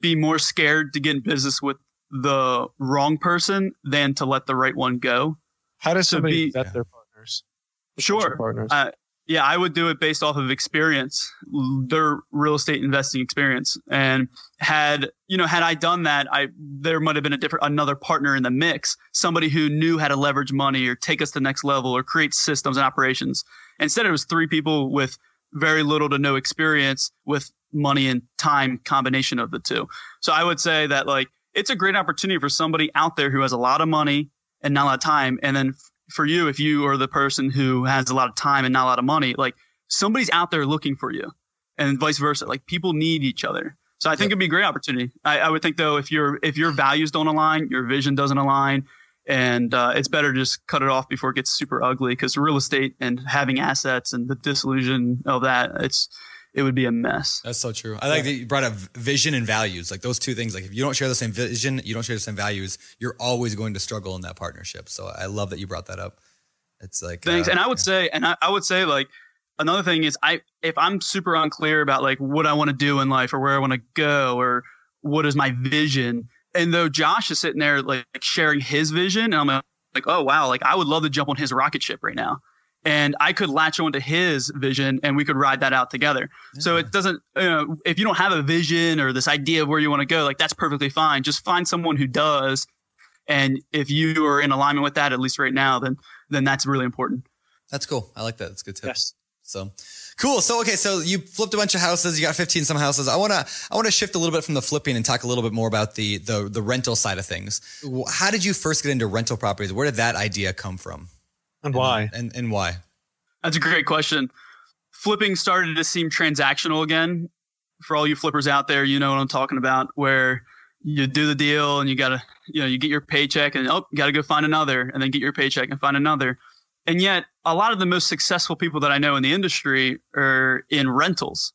[SPEAKER 3] be more scared to get in business with the wrong person than to let the right one go.
[SPEAKER 2] How does
[SPEAKER 3] So
[SPEAKER 2] somebody
[SPEAKER 3] be-
[SPEAKER 2] vet their partners?
[SPEAKER 3] Sure.
[SPEAKER 2] Partners.
[SPEAKER 3] Uh, yeah, I would do it based off of experience, their real estate investing experience. And had, you know, had I done that, I, there might have been a different, another partner in the mix, somebody who knew how to leverage money or take us to the next level or create systems and operations. Instead, it was three people with very little to no experience with money and time combination of the two. So I would say that like, it's a great opportunity for somebody out there who has a lot of money and not a lot of time. And then for you, if you are the person who has a lot of time and not a lot of money, like somebody's out there looking for you. and vice versa. Like people need each other. So I think it'd be a great opportunity. I, I would think though, if your if your values don't align, your vision doesn't align, and uh, it's better to just cut it off before it gets super ugly. Because real estate and having assets and the disillusion of that, it's it would be a mess.
[SPEAKER 5] That's so true. I like that you brought up vision and values, like those two things. Like if you don't share the same vision, you don't share the same values, you're always going to struggle in that partnership. So I love that you brought that up. It's like
[SPEAKER 3] Thanks.
[SPEAKER 5] uh,
[SPEAKER 3] and I would
[SPEAKER 5] yeah.
[SPEAKER 3] say, and I, I would say like another thing is I if I'm super unclear about like what I want to do in life or where I want to go or what is my vision, and though Josh is sitting there like sharing his vision, and I'm like, like, oh wow, like I would love to jump on his rocket ship right now. And I could latch onto his vision and we could ride that out together. So it doesn't, you know, if you don't have a vision or this idea of where you want to go, like that's perfectly fine. Just find someone who does. And if you are in alignment with that, at least right now, then then that's really important.
[SPEAKER 5] That's cool. I like that. That's good tips.
[SPEAKER 2] Yes.
[SPEAKER 5] So cool. So okay, so you flipped a bunch of houses. You got 15 some houses. I wanna I wanna shift a little bit from the flipping and talk a little bit more about the the the rental side of things. How did you first get into rental properties? Where did that idea come from?
[SPEAKER 2] And why?
[SPEAKER 5] And and why?
[SPEAKER 3] That's a great question. Flipping started to seem transactional again. For all you flippers out there, you know what I'm talking about, where you do the deal and you gotta, you know, you get your paycheck and oh, gotta go find another and then get your paycheck and find another. And yet, a lot of the most successful people that I know in the industry are in rentals.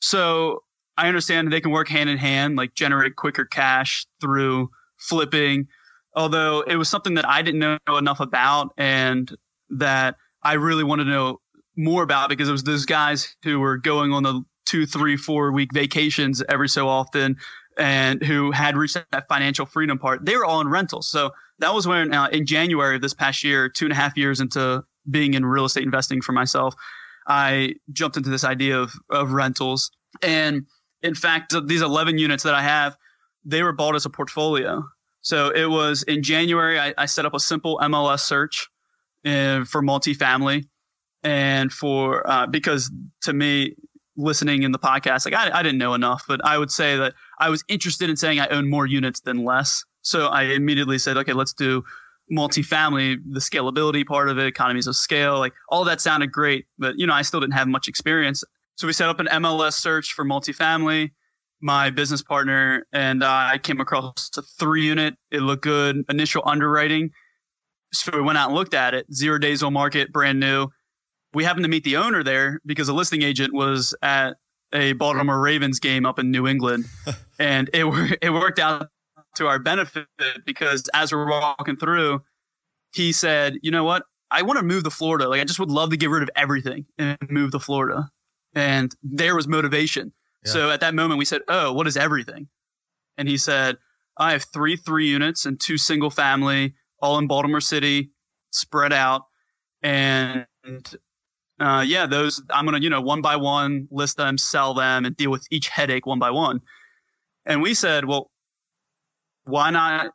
[SPEAKER 3] So I understand they can work hand in hand, like generate quicker cash through flipping. Although it was something that I didn't know enough about and that I really wanted to know more about because it was those guys who were going on the two, three, four week vacations every so often and who had reached that financial freedom part. They were all in rentals. So that was when uh, in January of this past year, two and a half years into being in real estate investing for myself, I jumped into this idea of, of rentals. And in fact, these 11 units that I have, they were bought as a portfolio. So it was in January, I, I set up a simple MLS search uh, for multifamily and for uh, because to me listening in the podcast like I, I didn't know enough but i would say that i was interested in saying i own more units than less. So i immediately said okay let's do multifamily the scalability part of it economies of scale like all that sounded great but you know i still didn't have much experience. So we set up an mls search for multifamily my business partner and i came across a three unit it looked good initial underwriting so we went out and looked at it zero days on market brand new we happened to meet the owner there because a listing agent was at a Baltimore Ravens game up in New England, and it it worked out to our benefit because as we're walking through, he said, "You know what? I want to move to Florida. Like I just would love to get rid of everything and move to Florida." And there was motivation. So at that moment, we said, "Oh, what is everything?" And he said, "I have three three units and two single family, all in Baltimore City, spread out." And uh, yeah, those I'm gonna you know one by one list them, sell them, and deal with each headache one by one. And we said, well, why not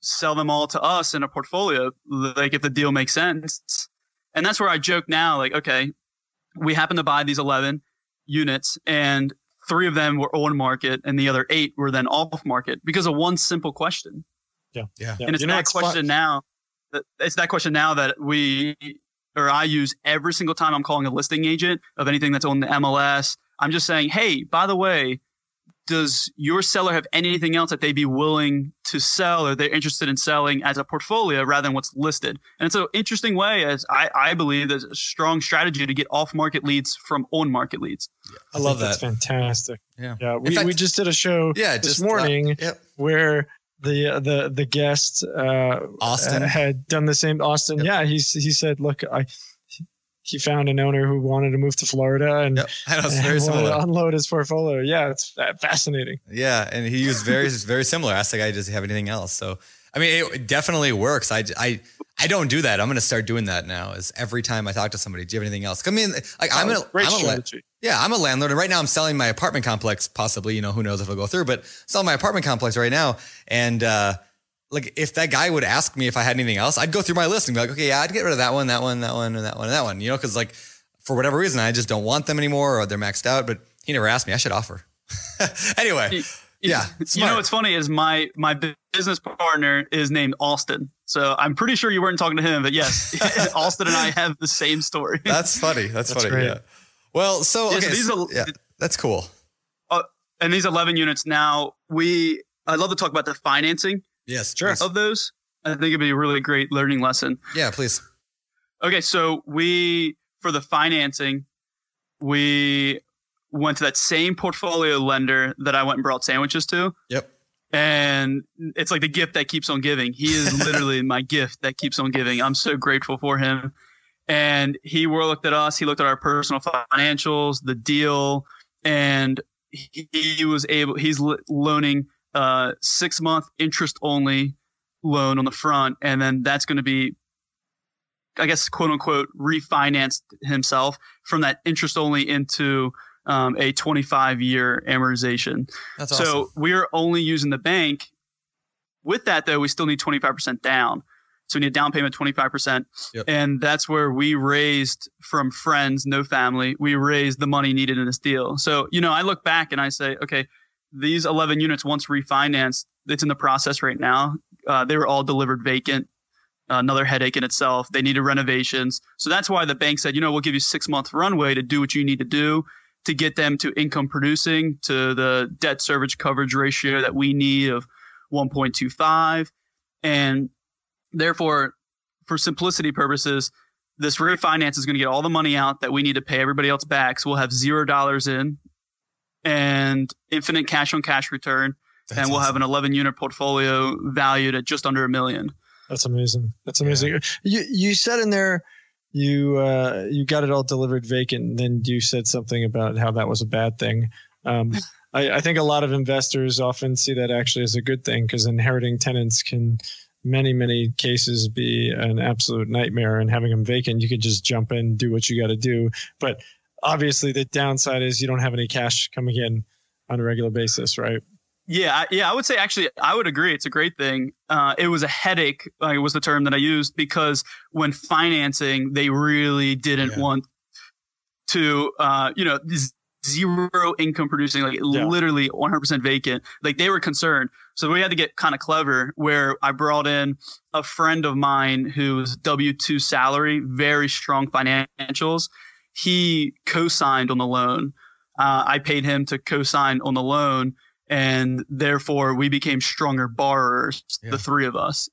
[SPEAKER 3] sell them all to us in a portfolio? Like if the deal makes sense. And that's where I joke now, like okay, we happen to buy these 11 units, and three of them were on market, and the other eight were then off market because of one simple question.
[SPEAKER 5] Yeah.
[SPEAKER 2] Yeah.
[SPEAKER 3] And it's
[SPEAKER 2] You know,
[SPEAKER 3] that
[SPEAKER 2] it's fun-
[SPEAKER 3] question now. That, it's that question now that we or I use every single time I'm calling a listing agent of anything that's on the MLS. I'm just saying, hey, by the way, does your seller have anything else that they'd be willing to sell or they're interested in selling as a portfolio rather than what's listed? And it's an interesting way, as I, I believe, there's a strong strategy to get off market leads from on market leads.
[SPEAKER 5] I love
[SPEAKER 2] think That's
[SPEAKER 5] that.
[SPEAKER 2] fantastic.
[SPEAKER 5] Yeah.
[SPEAKER 2] Yeah. We,
[SPEAKER 5] fact-
[SPEAKER 2] we just did a show
[SPEAKER 5] Yeah,
[SPEAKER 2] this
[SPEAKER 5] just uh,
[SPEAKER 2] morning
[SPEAKER 5] yep.
[SPEAKER 2] where the uh, the the guest uh,
[SPEAKER 5] Austin.
[SPEAKER 2] had done the same. Austin,
[SPEAKER 5] Yep.
[SPEAKER 2] yeah, he's he said, look, I he found an owner who wanted to move to Florida and,
[SPEAKER 5] Yep. I know, it's
[SPEAKER 2] and wanted to unload his portfolio. Yeah, it's fascinating.
[SPEAKER 5] Yeah, and he used very very similar. Asked the guy, "Does he have anything else?" So, I mean, it definitely works. I, I, I don't do that. I'm going to start doing that now. Is every time I talk to somebody, do you have anything else? I mean, like I'm
[SPEAKER 2] Oh,
[SPEAKER 5] a,
[SPEAKER 2] great
[SPEAKER 5] I'm a
[SPEAKER 2] strategy.
[SPEAKER 5] yeah, I'm a landlord, and right now I'm selling my apartment complex. Possibly, you know, who knows if it'll go through, but selling my apartment complex right now. And uh, like, if that guy would ask me if I had anything else, I'd go through my list and be like, okay, yeah, I'd get rid of that one, that one, that one, and that one, and that one. You know, because like for whatever reason, I just don't want them anymore, or they're maxed out. But he never asked me. I should offer. anyway, yeah,
[SPEAKER 3] You know what's funny is my my business partner is named Austin. So I'm pretty sure you weren't talking to him, but yes, Austin and I have the same story.
[SPEAKER 5] That's funny. That's,
[SPEAKER 2] That's
[SPEAKER 5] funny.
[SPEAKER 2] great.
[SPEAKER 5] Yeah. Well, so
[SPEAKER 3] Yeah,
[SPEAKER 5] okay.
[SPEAKER 3] so these
[SPEAKER 5] so-
[SPEAKER 3] are
[SPEAKER 5] yeah. That's cool.
[SPEAKER 3] Uh, and these 11 units now, we, I'd love to talk about the financing
[SPEAKER 5] Yes,
[SPEAKER 2] Sure.
[SPEAKER 5] please.
[SPEAKER 3] of those. I think it'd be a really great learning lesson.
[SPEAKER 5] Yeah, please.
[SPEAKER 3] Okay, so we for the financing, we went to that same portfolio lender that I went and brought sandwiches to,
[SPEAKER 5] Yep.
[SPEAKER 3] and it's like the gift that keeps on giving. He is literally my gift that keeps on giving. I'm so grateful for him. And he looked at us. He looked at our personal financials, the deal, and he, he was able. He's loaning uh, six month interest only loan on the front, and then that's going to be I guess, quote unquote, refinanced himself from that interest only into um, a 25 year amortization.
[SPEAKER 5] That's awesome.
[SPEAKER 3] So we're only using the bank. With that, though, we still need 25% down. So we need a down payment 25%.
[SPEAKER 5] Yep.
[SPEAKER 3] And that's where we raised from friends, no family, we raised the money needed in this deal. So, you know, I look back and I say, okay, these 11 units, once refinanced, it's in the process right now. Uh, they were all delivered vacant another headache in itself. They needed renovations. So that's why the bank said, you know, we'll give you six month runway to do what you need to do to get them to income producing to the debt service coverage ratio that we need of 1.25. And therefore, for simplicity purposes, this refinance is going to get all the money out that we need to pay everybody else back. So we'll have zero dollars in and infinite cash on cash return.
[SPEAKER 5] That's
[SPEAKER 3] and we'll have an 11 unit portfolio valued at just under a million.
[SPEAKER 2] That's amazing. That's amazing. You you said in there you uh, you got it all delivered vacant, and then you said something about how that was a bad thing. Um, I, I think a lot of investors often see that actually as a good thing because inheriting tenants can many many cases be an absolute nightmare and having them vacant you could just jump in do what you got to do but obviously the downside is you don't have any cash coming in on a regular basis right
[SPEAKER 3] Yeah, yeah, I would say actually, I would agree. It's a great thing. Uh, it was a headache. Uh, was the term that I used because when financing, they really didn't
[SPEAKER 5] Yeah.
[SPEAKER 3] want to, uh, you know, zero income producing, like
[SPEAKER 2] Yeah.
[SPEAKER 3] literally 100% vacant. Like they were concerned. So we had to get kind of clever. Where I brought in a friend of mine who's W two salary, very strong financials. He co-signed on the loan. Uh, I paid him to co-sign on the loan and therefore we became stronger borrowers,
[SPEAKER 5] Yeah.
[SPEAKER 3] the three of us.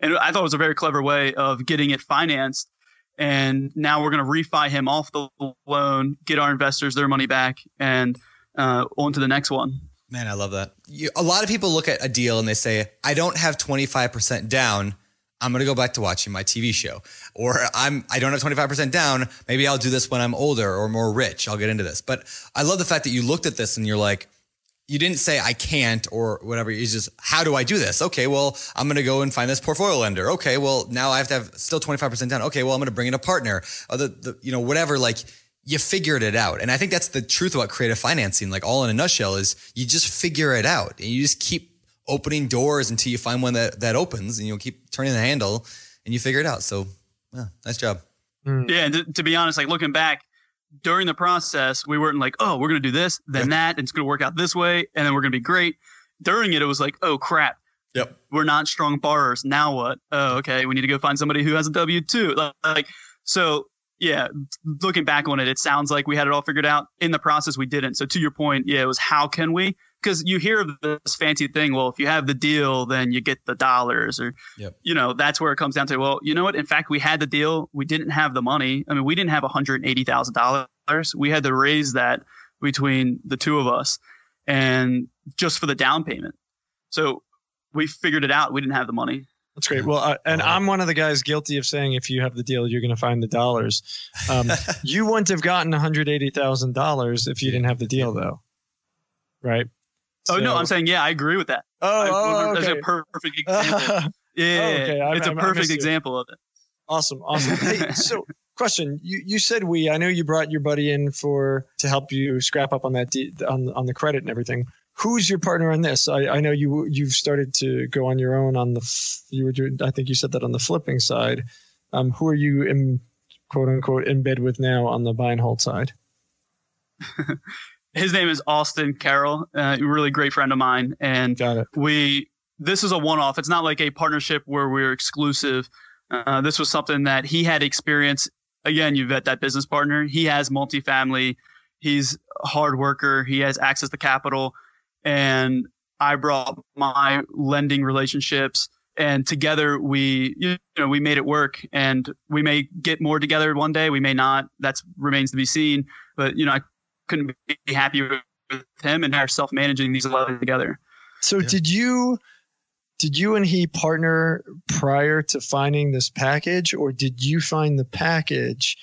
[SPEAKER 3] And I thought it was a very clever way of getting it financed. And now we're going to refi him off the loan, get our investors their money back, and uh, on to the next one.
[SPEAKER 5] Man, I love that. You, a lot of people look at a deal and they say, I don't have 25% down. I'm going to go back to watching my TV show. Or I'm, I don't have 25% down. Maybe I'll do this when I'm older or more rich. I'll get into this. But I love the fact that you looked at this and you're like, you didn't say I can't or whatever. You just, how do I do this? Okay, well, I'm to go and find this portfolio lender. Okay, well, now I have to have still 25% down. Okay, well, I'm to bring in a partner. Or the, the, you know, whatever. Like you figured it out. And I think that's the truth about creative financing. Like all in a nutshell is you just figure it out and you just keep opening doors until you find one that, that opens and you'll keep turning the handle and you figure it out. So, yeah, nice job. Mm.
[SPEAKER 3] Yeah, and to, to be honest, like looking back during the process, we weren't like, oh, we're going to do this, then that, and it's going to work out this way, and then we're going to be great. During it, it was like, oh, crap.
[SPEAKER 5] Yep.
[SPEAKER 3] we're not strong borrowers. Now what? Oh, okay. We need to go find somebody who has a W two. Like, so yeah. Looking back on it, it sounds like we had it all figured out. In the process, we didn't. So to your point, yeah, it was how can we? Because you hear of this fancy thing. Well, if you have the deal, then you get the dollars, or
[SPEAKER 5] Yep.
[SPEAKER 3] you know, that's where it comes down to. Well, you know what? In fact, we had the deal. We didn't have the money. I mean, we didn't have one hundred eighty thousand dollars. We had to raise that between the two of us, and just for the down payment. So we figured it out. We didn't have the money.
[SPEAKER 2] That's great. Well, uh, and I'm one of the guys guilty of saying if you have the deal, you're going to find the dollars. Um, you wouldn't have gotten $180,000 if you didn't have the deal, though. Right?
[SPEAKER 3] Oh no, I'm saying yeah, I agree with that.
[SPEAKER 2] Oh,
[SPEAKER 3] I-
[SPEAKER 2] oh,
[SPEAKER 3] That's a perfect example. Yeah,
[SPEAKER 2] okay, I-
[SPEAKER 3] it's a
[SPEAKER 2] I-
[SPEAKER 3] perfect example of it.
[SPEAKER 2] Awesome, awesome. Hey, so, question: you you said we. I know you brought your buddy in for to help you scrap up on that de- on on the credit and everything. Who's your partner on this? I, I know you you've started to go on your own on the you were doing, I think you said that on the flipping side. Um, who are you in quote unquote in bed with now on the buy and hold side?
[SPEAKER 3] His name is Austin Carroll, uh, a really great friend of mine, and we this is a one-off. It's not like a partnership where we're exclusive. Uh, this was something that he had experience. Again, you vet that business partner. He has multifamily He's a hard worker. He has access to capital, and I brought my lending relationships, and together we, you know, we made it work. And we may get more together one day. We may not. That remains to be seen. But you know, I couldn't be happy with him and our self managing these 11 together.
[SPEAKER 2] So yeah. did you did you and he partner prior to finding this package or did you find the package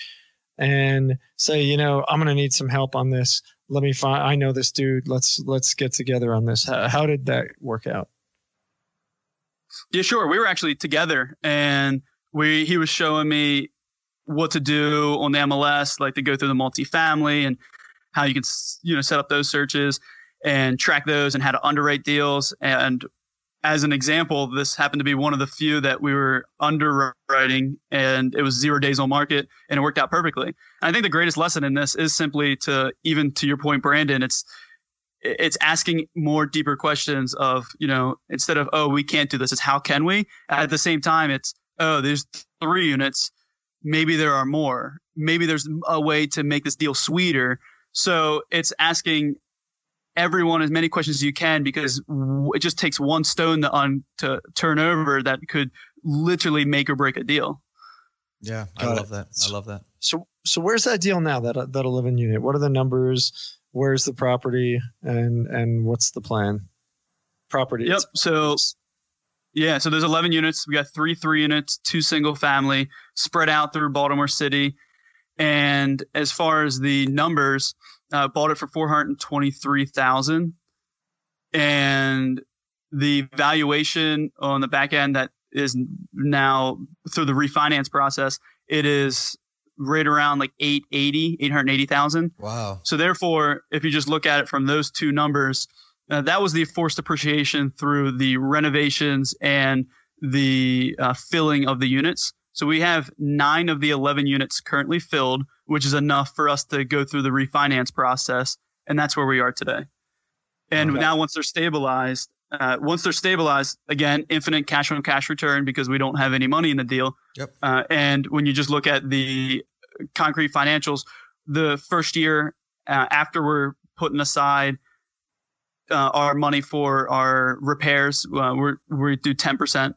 [SPEAKER 2] and say, you know, I'm going to need some help on this. Let me find I know this dude. Let's let's get together on this. How, how did that work out?
[SPEAKER 3] Yeah, sure. We were actually together and we he was showing me what to do on the MLS, like to go through the multifamily and how you can you know set up those searches and track those and how to underwrite deals. And as an example, this happened to be one of the few that we were underwriting and it was zero days on market and it worked out perfectly. And I think the greatest lesson in this is simply to even to your point, Brandon, it's it's asking more deeper questions of, you know, instead of, oh, we can't do this, it's how can we? At the same time, it's, oh, there's three units. Maybe there are more. Maybe there's a way to make this deal sweeter. So it's asking everyone as many questions as you can because it just takes one stone to, un, to turn over that could literally make or break a deal.
[SPEAKER 5] Yeah, I Got love it. that. I love that.
[SPEAKER 2] So, so where's that deal now? That that 11 unit. What are the numbers? Where's the property? And and what's the plan? Property.
[SPEAKER 3] Yep. So, yeah. So there's 11 units. We got three three units, two single family, spread out through Baltimore City. And as far as the numbers, uh, bought it for 423,000 and the valuation on the back end that is now through the refinance process it is right around like 880 880,000
[SPEAKER 5] wow.
[SPEAKER 3] So therefore if you just look at it from those two numbers uh, that was the forced appreciation through the renovations and the uh, filling of the units so we have nine of the 11 units currently filled, which is enough for us to go through the refinance process. And that's where we are today. And okay. now once they're stabilized, uh, once they're stabilized, again, infinite cash on cash return because we don't have any money in the deal.
[SPEAKER 5] Yep.
[SPEAKER 3] Uh, and when you just look at the concrete financials, the first year uh, after we're putting aside uh, our money for our repairs, uh, we're, we do 10%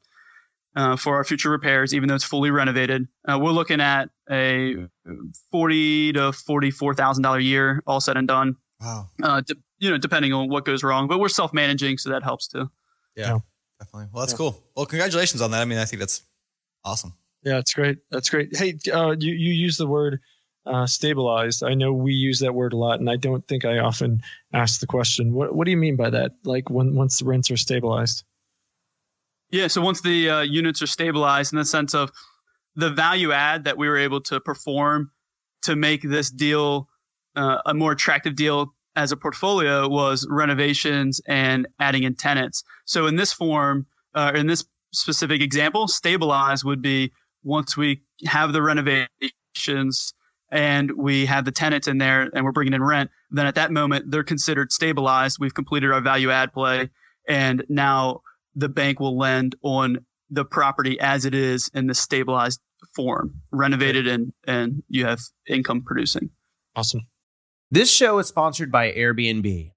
[SPEAKER 3] uh, for our future repairs, even though it's fully renovated. Uh, we're looking at a forty to forty-four thousand dollar year, all said and done.
[SPEAKER 5] Wow.
[SPEAKER 3] Uh, de- you know, depending on what goes wrong, but we're self-managing, so that helps too.
[SPEAKER 5] Yeah, yeah. definitely. Well, that's yeah. cool. Well, congratulations on that. I mean, I think that's awesome.
[SPEAKER 2] Yeah, it's great. That's great. Hey, uh, you you use the word uh, stabilized. I know we use that word a lot, and I don't think I often ask the question. What What do you mean by that? Like when once the rents are stabilized?
[SPEAKER 3] Yeah. So once the uh, units are stabilized in the sense of the value add that we were able to perform to make this deal uh, a more attractive deal as a portfolio was renovations and adding in tenants. So in this form, uh, in this specific example, stabilize would be once we have the renovations and we have the tenants in there and we're bringing in rent, then at that moment they're considered stabilized. We've completed our value add play and now the bank will lend on the property as it is in the stabilized form, renovated and and you have income producing.
[SPEAKER 2] Awesome.
[SPEAKER 1] This show is sponsored by Airbnb.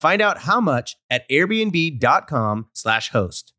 [SPEAKER 1] Find out how much at airbnb.com/slash host.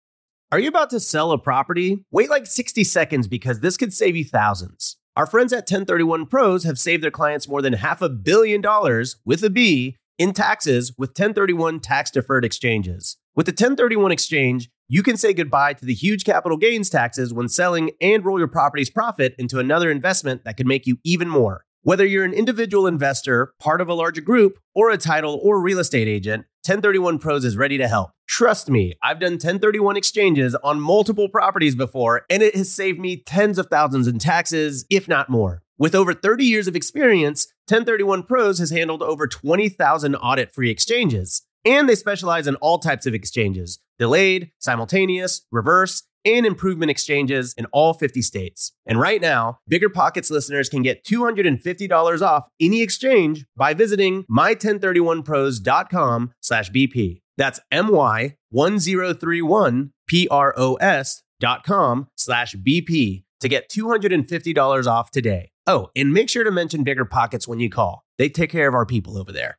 [SPEAKER 1] Are you about to sell a property? Wait like 60 seconds because this could save you thousands. Our friends at 1031 Pros have saved their clients more than half a billion dollars with a B in taxes with 1031 tax deferred exchanges. With the 1031 exchange, you can say goodbye to the huge capital gains taxes when selling and roll your property's profit into another investment that could make you even more. Whether you're an individual investor, part of a larger group, or a title or real estate agent, 1031 Pros is ready to help. Trust me, I've done 1031 exchanges on multiple properties before, and it has saved me tens of thousands in taxes, if not more. With over 30 years of experience, 1031 Pros has handled over 20,000 audit free exchanges. And they specialize in all types of exchanges delayed, simultaneous, reverse, and improvement exchanges in all 50 states. And right now, Bigger Pockets listeners can get $250 off any exchange by visiting my1031pros.com slash BP. That's my1031pros dot com slash BP to get $250 off today. Oh, and make sure to mention Bigger Pockets when you call. They take care of our people over there.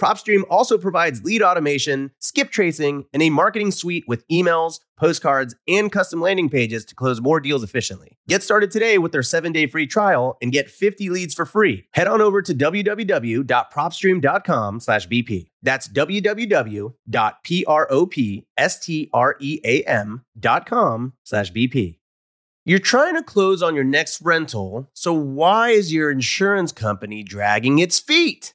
[SPEAKER 1] PropStream also provides lead automation, skip tracing, and a marketing suite with emails, postcards, and custom landing pages to close more deals efficiently. Get started today with their 7-day free trial and get 50 leads for free. Head on over to www.propstream.com/bp. That's www.propstream.com/bp. You're trying to close on your next rental, so why is your insurance company dragging its feet?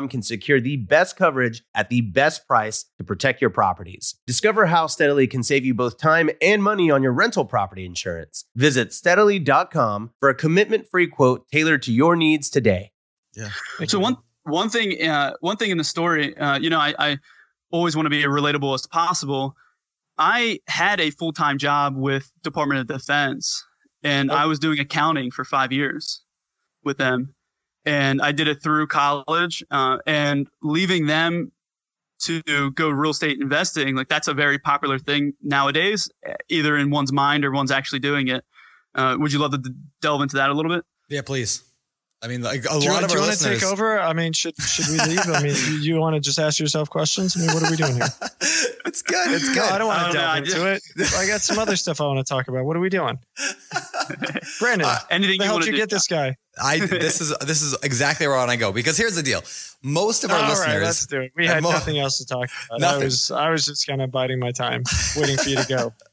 [SPEAKER 1] can secure the best coverage at the best price to protect your properties. Discover how Steadily can save you both time and money on your rental property insurance. Visit steadily.com for a commitment free quote tailored to your needs today.
[SPEAKER 5] Yeah.
[SPEAKER 3] So one one thing uh, one thing in the story, uh, you know, I, I always want to be as relatable as possible. I had a full time job with Department of Defense, and I was doing accounting for five years with them, and I did it through college. Uh, and leaving them to go real estate investing, like that's a very popular thing nowadays, either in one's mind or one's actually doing it. Uh, would you love to delve into that a little bit?
[SPEAKER 5] Yeah, please. I mean, like a
[SPEAKER 2] Do you,
[SPEAKER 5] lot of
[SPEAKER 2] do
[SPEAKER 5] our
[SPEAKER 2] you want to take over? I mean, should should we leave? I mean, you, you want to just ask yourself questions? I mean, what are we doing here?
[SPEAKER 5] it's good. It's good.
[SPEAKER 2] No, I don't want to
[SPEAKER 3] don't know,
[SPEAKER 2] delve into it. I got some other stuff I want to talk about. What are we doing, Brandon?
[SPEAKER 5] Uh,
[SPEAKER 3] Anything
[SPEAKER 2] the
[SPEAKER 3] you
[SPEAKER 2] hell
[SPEAKER 3] want
[SPEAKER 2] did
[SPEAKER 3] to
[SPEAKER 2] you
[SPEAKER 3] do?
[SPEAKER 2] get this guy?
[SPEAKER 5] I this is this is exactly where I want to go because here's the deal. Most of our
[SPEAKER 2] All right,
[SPEAKER 5] listeners,
[SPEAKER 2] let's do it. We
[SPEAKER 5] and
[SPEAKER 2] had
[SPEAKER 5] mo-
[SPEAKER 2] nothing else to talk about.
[SPEAKER 5] Nothing.
[SPEAKER 2] I was I was just kind of biding my time, waiting for you to go.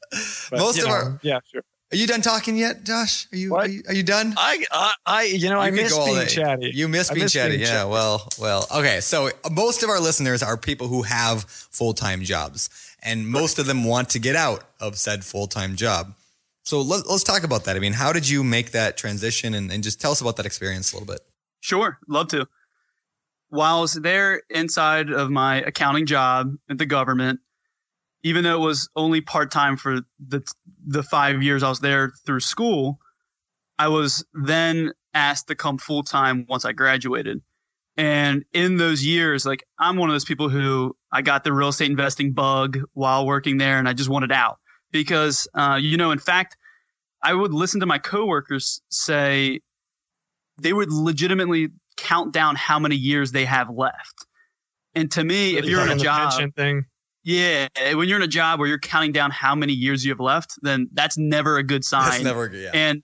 [SPEAKER 2] But,
[SPEAKER 5] most of
[SPEAKER 2] know,
[SPEAKER 5] our.
[SPEAKER 2] yeah, sure.
[SPEAKER 5] Are you done talking yet, Josh? Are you are you, are you done?
[SPEAKER 2] I, I, I you know, I
[SPEAKER 5] You could
[SPEAKER 2] miss being
[SPEAKER 5] day.
[SPEAKER 2] chatty.
[SPEAKER 5] You miss
[SPEAKER 2] I
[SPEAKER 5] being
[SPEAKER 2] miss
[SPEAKER 5] chatty.
[SPEAKER 2] being
[SPEAKER 5] yeah.
[SPEAKER 2] chatty.
[SPEAKER 5] Well, well. Okay. So uh, most of our listeners are people who have full time jobs, and most of them want to get out of said full time job. So let, let's talk about that. I mean, how did you make that transition, and, and just tell us about that experience a little bit.
[SPEAKER 3] Sure, love to. While I was there inside of my accounting job at the government, even though it was only part time for the the five years I was there through school, I was then asked to come full time once I graduated. And in those years, like I'm one of those people who I got the real estate investing bug while working there, and I just wanted out because, uh, you know, in fact, I would listen to my coworkers say they would legitimately count down how many years they have left. And to me, if you're in a job,
[SPEAKER 2] thing,
[SPEAKER 3] Yeah, eh, when you're in a job where you're counting down how many years you have left, then that's never a good sign.
[SPEAKER 5] That's never good. Yeah.
[SPEAKER 3] And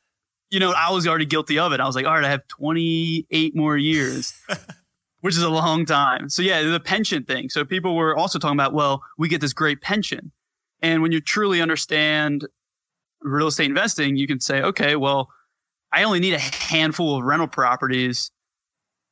[SPEAKER 3] you know, I was already guilty of it. I was like, all right, I have 28 more years, which is a long time. So yeah, the pension thing. So people were also talking about, well, we get this great pension. And when you truly understand real estate investing, you can say, okay, well, I only need a handful of rental properties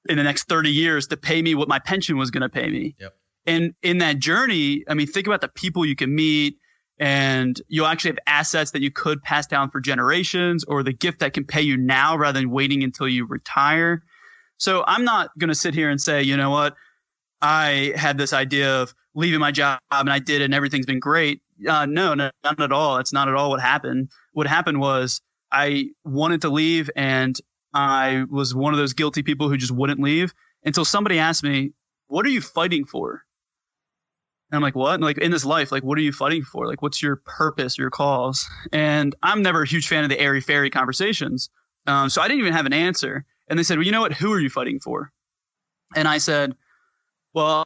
[SPEAKER 3] in the next 30 years to pay me what my pension was going to pay me.
[SPEAKER 5] Yep.
[SPEAKER 3] And in that journey, I mean, think about the people you can meet, and you'll actually have assets that you could pass down for generations or the gift that can pay you now rather than waiting until you retire. So I'm not going to sit here and say, you know what, I had this idea of leaving my job and I did and everything's been great. Uh, no, no, not at all. That's not at all what happened. What happened was I wanted to leave and I was one of those guilty people who just wouldn't leave until somebody asked me, what are you fighting for? And I'm like, what? And like in this life, like, what are you fighting for? Like, what's your purpose, your cause? And I'm never a huge fan of the airy fairy conversations. Um, so I didn't even have an answer. And they said, well, you know what? Who are you fighting for? And I said, well,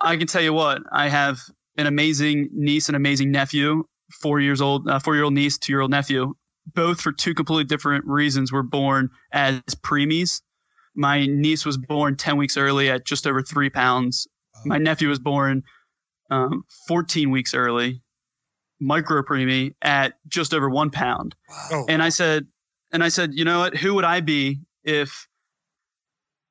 [SPEAKER 3] I can tell you what, I have an amazing niece and amazing nephew, four years old, uh, four year old niece, two year old nephew, both for two completely different reasons were born as preemies. My niece was born 10 weeks early at just over three pounds. My nephew was born um, 14 weeks early, micro preemie at just over one pound.
[SPEAKER 2] Oh,
[SPEAKER 3] And I said, and I said, you know what? Who would I be if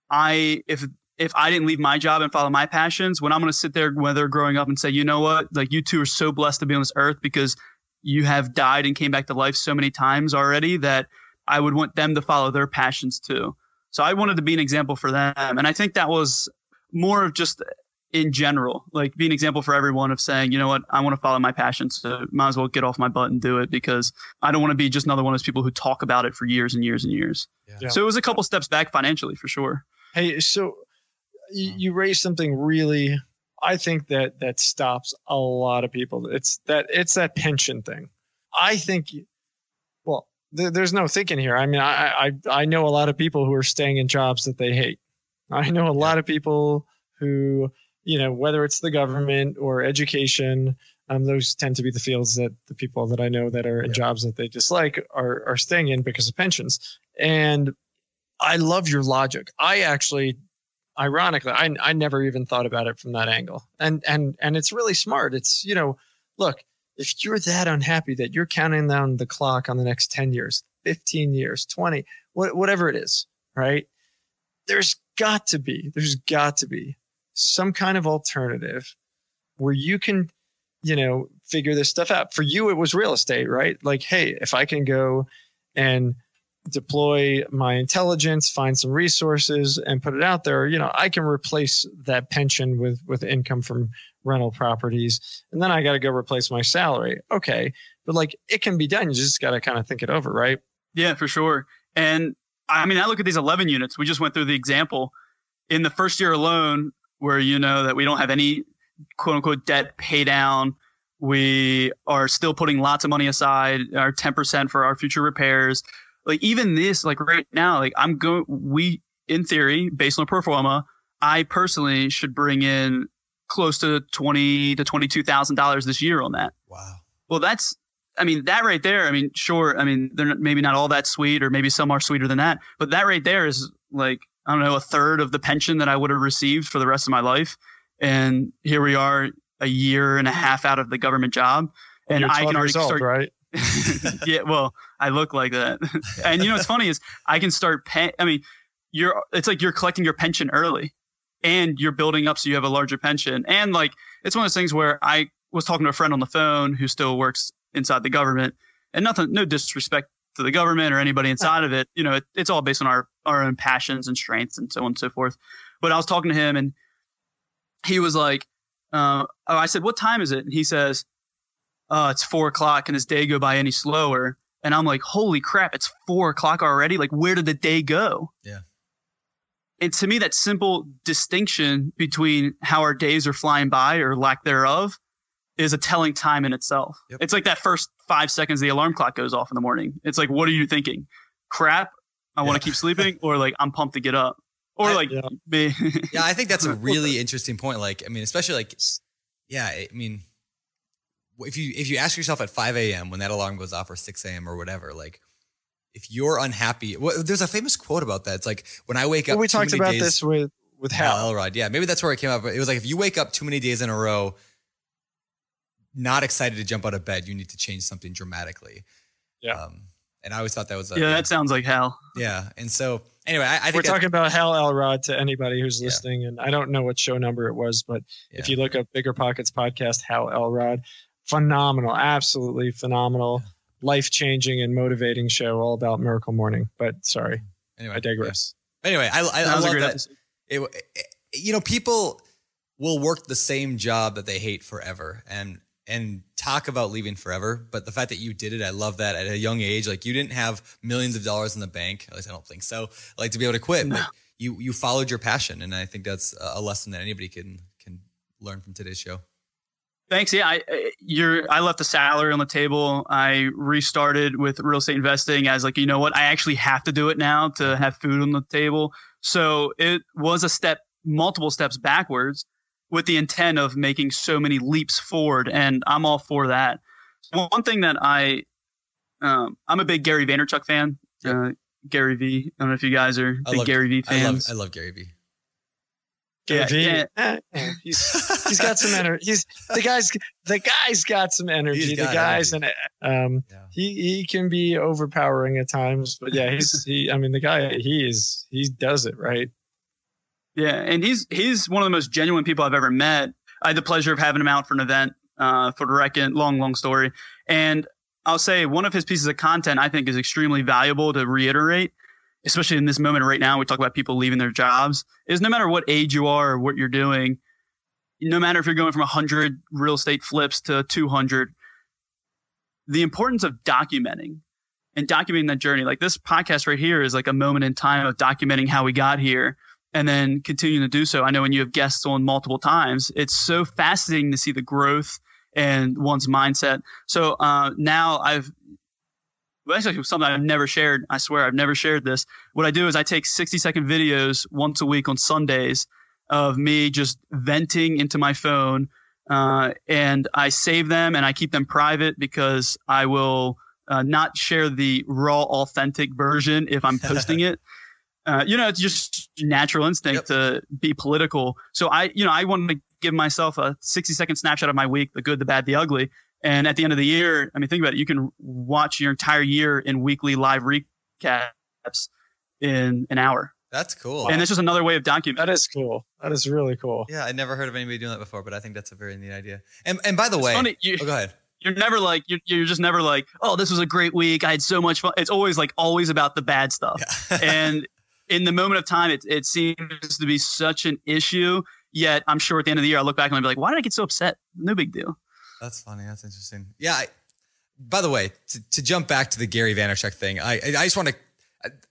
[SPEAKER 3] I if if I didn't leave my job and follow my passions? When I'm going to sit there, whether growing up, and say, you know what? Like you two are so blessed to be on this earth because you have died and came back to life so many times already that I would want them to follow their passions too. So I wanted to be an example for them, and I think that was more of just in general, like be an example for everyone of saying, you know what, I want to follow my passions, so might as well get off my butt and do it because I don't want to be just another one of those people who talk about it for years and years and years.
[SPEAKER 2] Yeah.
[SPEAKER 3] So it was a couple steps back financially for sure.
[SPEAKER 2] Hey, so you, mm-hmm. you raised something really, I think that that stops a lot of people. It's that it's that pension thing. I think, well, there, there's no thinking here. I mean, I, I I know a lot of people who are staying in jobs that they hate. I know a lot of people who, you know, whether it's the government or education, um, those tend to be the fields that the people that I know that are in jobs that they dislike are are staying in because of pensions. And I love your logic. I actually, ironically, I I never even thought about it from that angle. And and and it's really smart. It's you know, look, if you're that unhappy that you're counting down the clock on the next ten years, fifteen years, twenty, what, whatever it is, right? There's got to be, there's got to be some kind of alternative where you can, you know, figure this stuff out. For you, it was real estate, right? Like, hey, if I can go and deploy my intelligence, find some resources and put it out there, you know, I can replace that pension with with income from rental properties. And then I got to go replace my salary. Okay. But like it can be done. You just got to kind of think it over, right?
[SPEAKER 3] Yeah, for sure. And I mean, I look at these 11 units. We just went through the example in the first year alone, where you know that we don't have any quote unquote debt pay down. We are still putting lots of money aside, our 10% for our future repairs. Like even this, like right now, like I'm going, we, in theory, based on pro forma, I personally should bring in close to 20 to $22,000 this year on that.
[SPEAKER 5] Wow.
[SPEAKER 3] Well, that's, I mean, that right there, I mean, sure, I mean, they're not, maybe not all that sweet, or maybe some are sweeter than that, but that right there is like, I don't know, a third of the pension that I would have received for the rest of my life. And here we are a year and a half out of the government job. And I can already start,
[SPEAKER 2] right?
[SPEAKER 3] yeah, well, I look like that. and you know what's funny is I can start paying. I mean, you're it's like you're collecting your pension early, and you're building up so you have a larger pension. And like it's one of those things where I was talking to a friend on the phone who still works inside the government, and nothing, no disrespect to the government or anybody inside of it. You know, it, it's all based on our our own passions and strengths and so on and so forth. But I was talking to him, and he was like, uh, "Oh, I said, what time is it?" And he says uh, it's four o'clock. Can his day go by any slower? And I'm like, holy crap, it's four o'clock already. Like, where did the day go?
[SPEAKER 5] Yeah.
[SPEAKER 3] And to me, that simple distinction between how our days are flying by or lack thereof is a telling time in itself.
[SPEAKER 5] Yep.
[SPEAKER 3] It's like that first five seconds the alarm clock goes off in the morning. It's like, what are you thinking? Crap, I want to keep sleeping, or like, I'm pumped to get up. Or
[SPEAKER 5] I-
[SPEAKER 3] like,
[SPEAKER 2] Yeah.
[SPEAKER 3] be,
[SPEAKER 5] Yeah, I think that's a really interesting point. Like, I mean, especially like yeah, I mean, if you if you ask yourself at 5 a.m. when that alarm goes off or 6 a.m. or whatever, like if you're unhappy, well, there's a famous quote about that. It's like when I wake up.
[SPEAKER 2] We
[SPEAKER 5] too
[SPEAKER 2] talked
[SPEAKER 5] many
[SPEAKER 2] about
[SPEAKER 5] days-
[SPEAKER 2] this with with
[SPEAKER 5] Hal
[SPEAKER 2] Hal.
[SPEAKER 5] Elrod. Yeah, maybe that's where it came up. But it was like if you wake up too many days in a row, not excited to jump out of bed, you need to change something dramatically.
[SPEAKER 2] Yeah.
[SPEAKER 5] Um, and I always thought that was a,
[SPEAKER 3] Yeah, that sounds like hell.
[SPEAKER 5] yeah. And so anyway, I, I think
[SPEAKER 2] We're talking about Hal Elrod to anybody who's
[SPEAKER 5] Yeah.
[SPEAKER 2] listening, and I don't know what show number it was, but if you look up Bigger Pockets podcast, Hal Elrod, phenomenal, absolutely phenomenal, life changing and motivating show, all about Miracle Morning. But sorry,
[SPEAKER 5] anyway,
[SPEAKER 2] I digress.
[SPEAKER 5] yeah. Anyway, I, I,
[SPEAKER 3] That
[SPEAKER 5] I
[SPEAKER 3] was a
[SPEAKER 5] love
[SPEAKER 3] great
[SPEAKER 5] that. it, it- you know people will work the same job that they hate forever and and talk about leaving forever but the fact that you did it i love that at a young age like you didn't have millions of dollars in the bank at least i don't think so like to be able to quit but you you followed your passion and i think that's a lesson that anybody can can learn from today's show
[SPEAKER 3] Thanks. Yeah, I, I- you're. I left the salary on the table. I restarted with real estate investing as like, you know what? I actually have to do it now to have food on the table. So it was a step, multiple steps backwards, with the intent of making so many leaps forward, and I'm all for that. One thing that I, um, I'm a big Gary Vaynerchuk fan.
[SPEAKER 5] Yep.
[SPEAKER 3] Uh, Gary V. I don't know if you guys are big
[SPEAKER 5] love-
[SPEAKER 3] Gary V
[SPEAKER 5] i love
[SPEAKER 3] fans.
[SPEAKER 5] i love gary vee
[SPEAKER 3] Yeah,
[SPEAKER 2] Gary
[SPEAKER 3] yeah.
[SPEAKER 2] Vee, eh, he's he's got some energy. He's the guy's the guy's got some energy.
[SPEAKER 5] He's
[SPEAKER 2] the guy's
[SPEAKER 5] energy.
[SPEAKER 2] and um
[SPEAKER 5] Yeah.
[SPEAKER 2] he he can be overpowering at times, but yeah, he's he. I mean, the guy he is he does it right.
[SPEAKER 3] Yeah, and he's he's one of the most genuine people I've ever met. I had the pleasure of having him out for an event uh, for the Reckon. Long, long story. And I'll say one of his pieces of content I think is extremely valuable to reiterate, especially in this moment right now. We talk about people leaving their jobs. Is no matter what age you are or what you're doing, no matter if you're going from 100 real estate flips to 200, the importance of documenting and documenting that journey. Like this podcast right here is like a moment in time of documenting how we got here and then continuing to do so. I know when you have guests on multiple times, it's so fascinating to see the growth and one's mindset. So uh, now I've well, actually something I've never shared. I swear I've never shared this. What I do is I take 60 second videos once a week on Sundays of me just venting into my phone. Uh, and I save them and I keep them private because I will uh, not share the raw, authentic version if I'm posting it. Uh, you know, it's just natural instinct to be political. So I, you know, I wanted to give myself a 60 second snapshot of my week, the good, the bad, the ugly. And at the end of the year, I mean, think about it. You can watch your entire year in weekly live recaps in an hour.
[SPEAKER 5] that's cool
[SPEAKER 3] And it's just another way of documenting.
[SPEAKER 2] That is cool. That is really cool.
[SPEAKER 5] yeah i never heard of anybody doing that before but i think that's a very neat idea and and by the way
[SPEAKER 3] funny. You,
[SPEAKER 5] oh, go ahead
[SPEAKER 3] you're never like you're, you're just never like oh this was a great week i had so much fun it's always like always about the bad stuff and in the moment of time it, it seems to be such an issue yet i'm sure at the end of the year i'll look back and i'll be like why did i get so upset no big deal
[SPEAKER 5] That's funny. That's interesting. Yeah. I, by the way, to, to jump back to the Gary Vaynerchuk thing, I I just want to.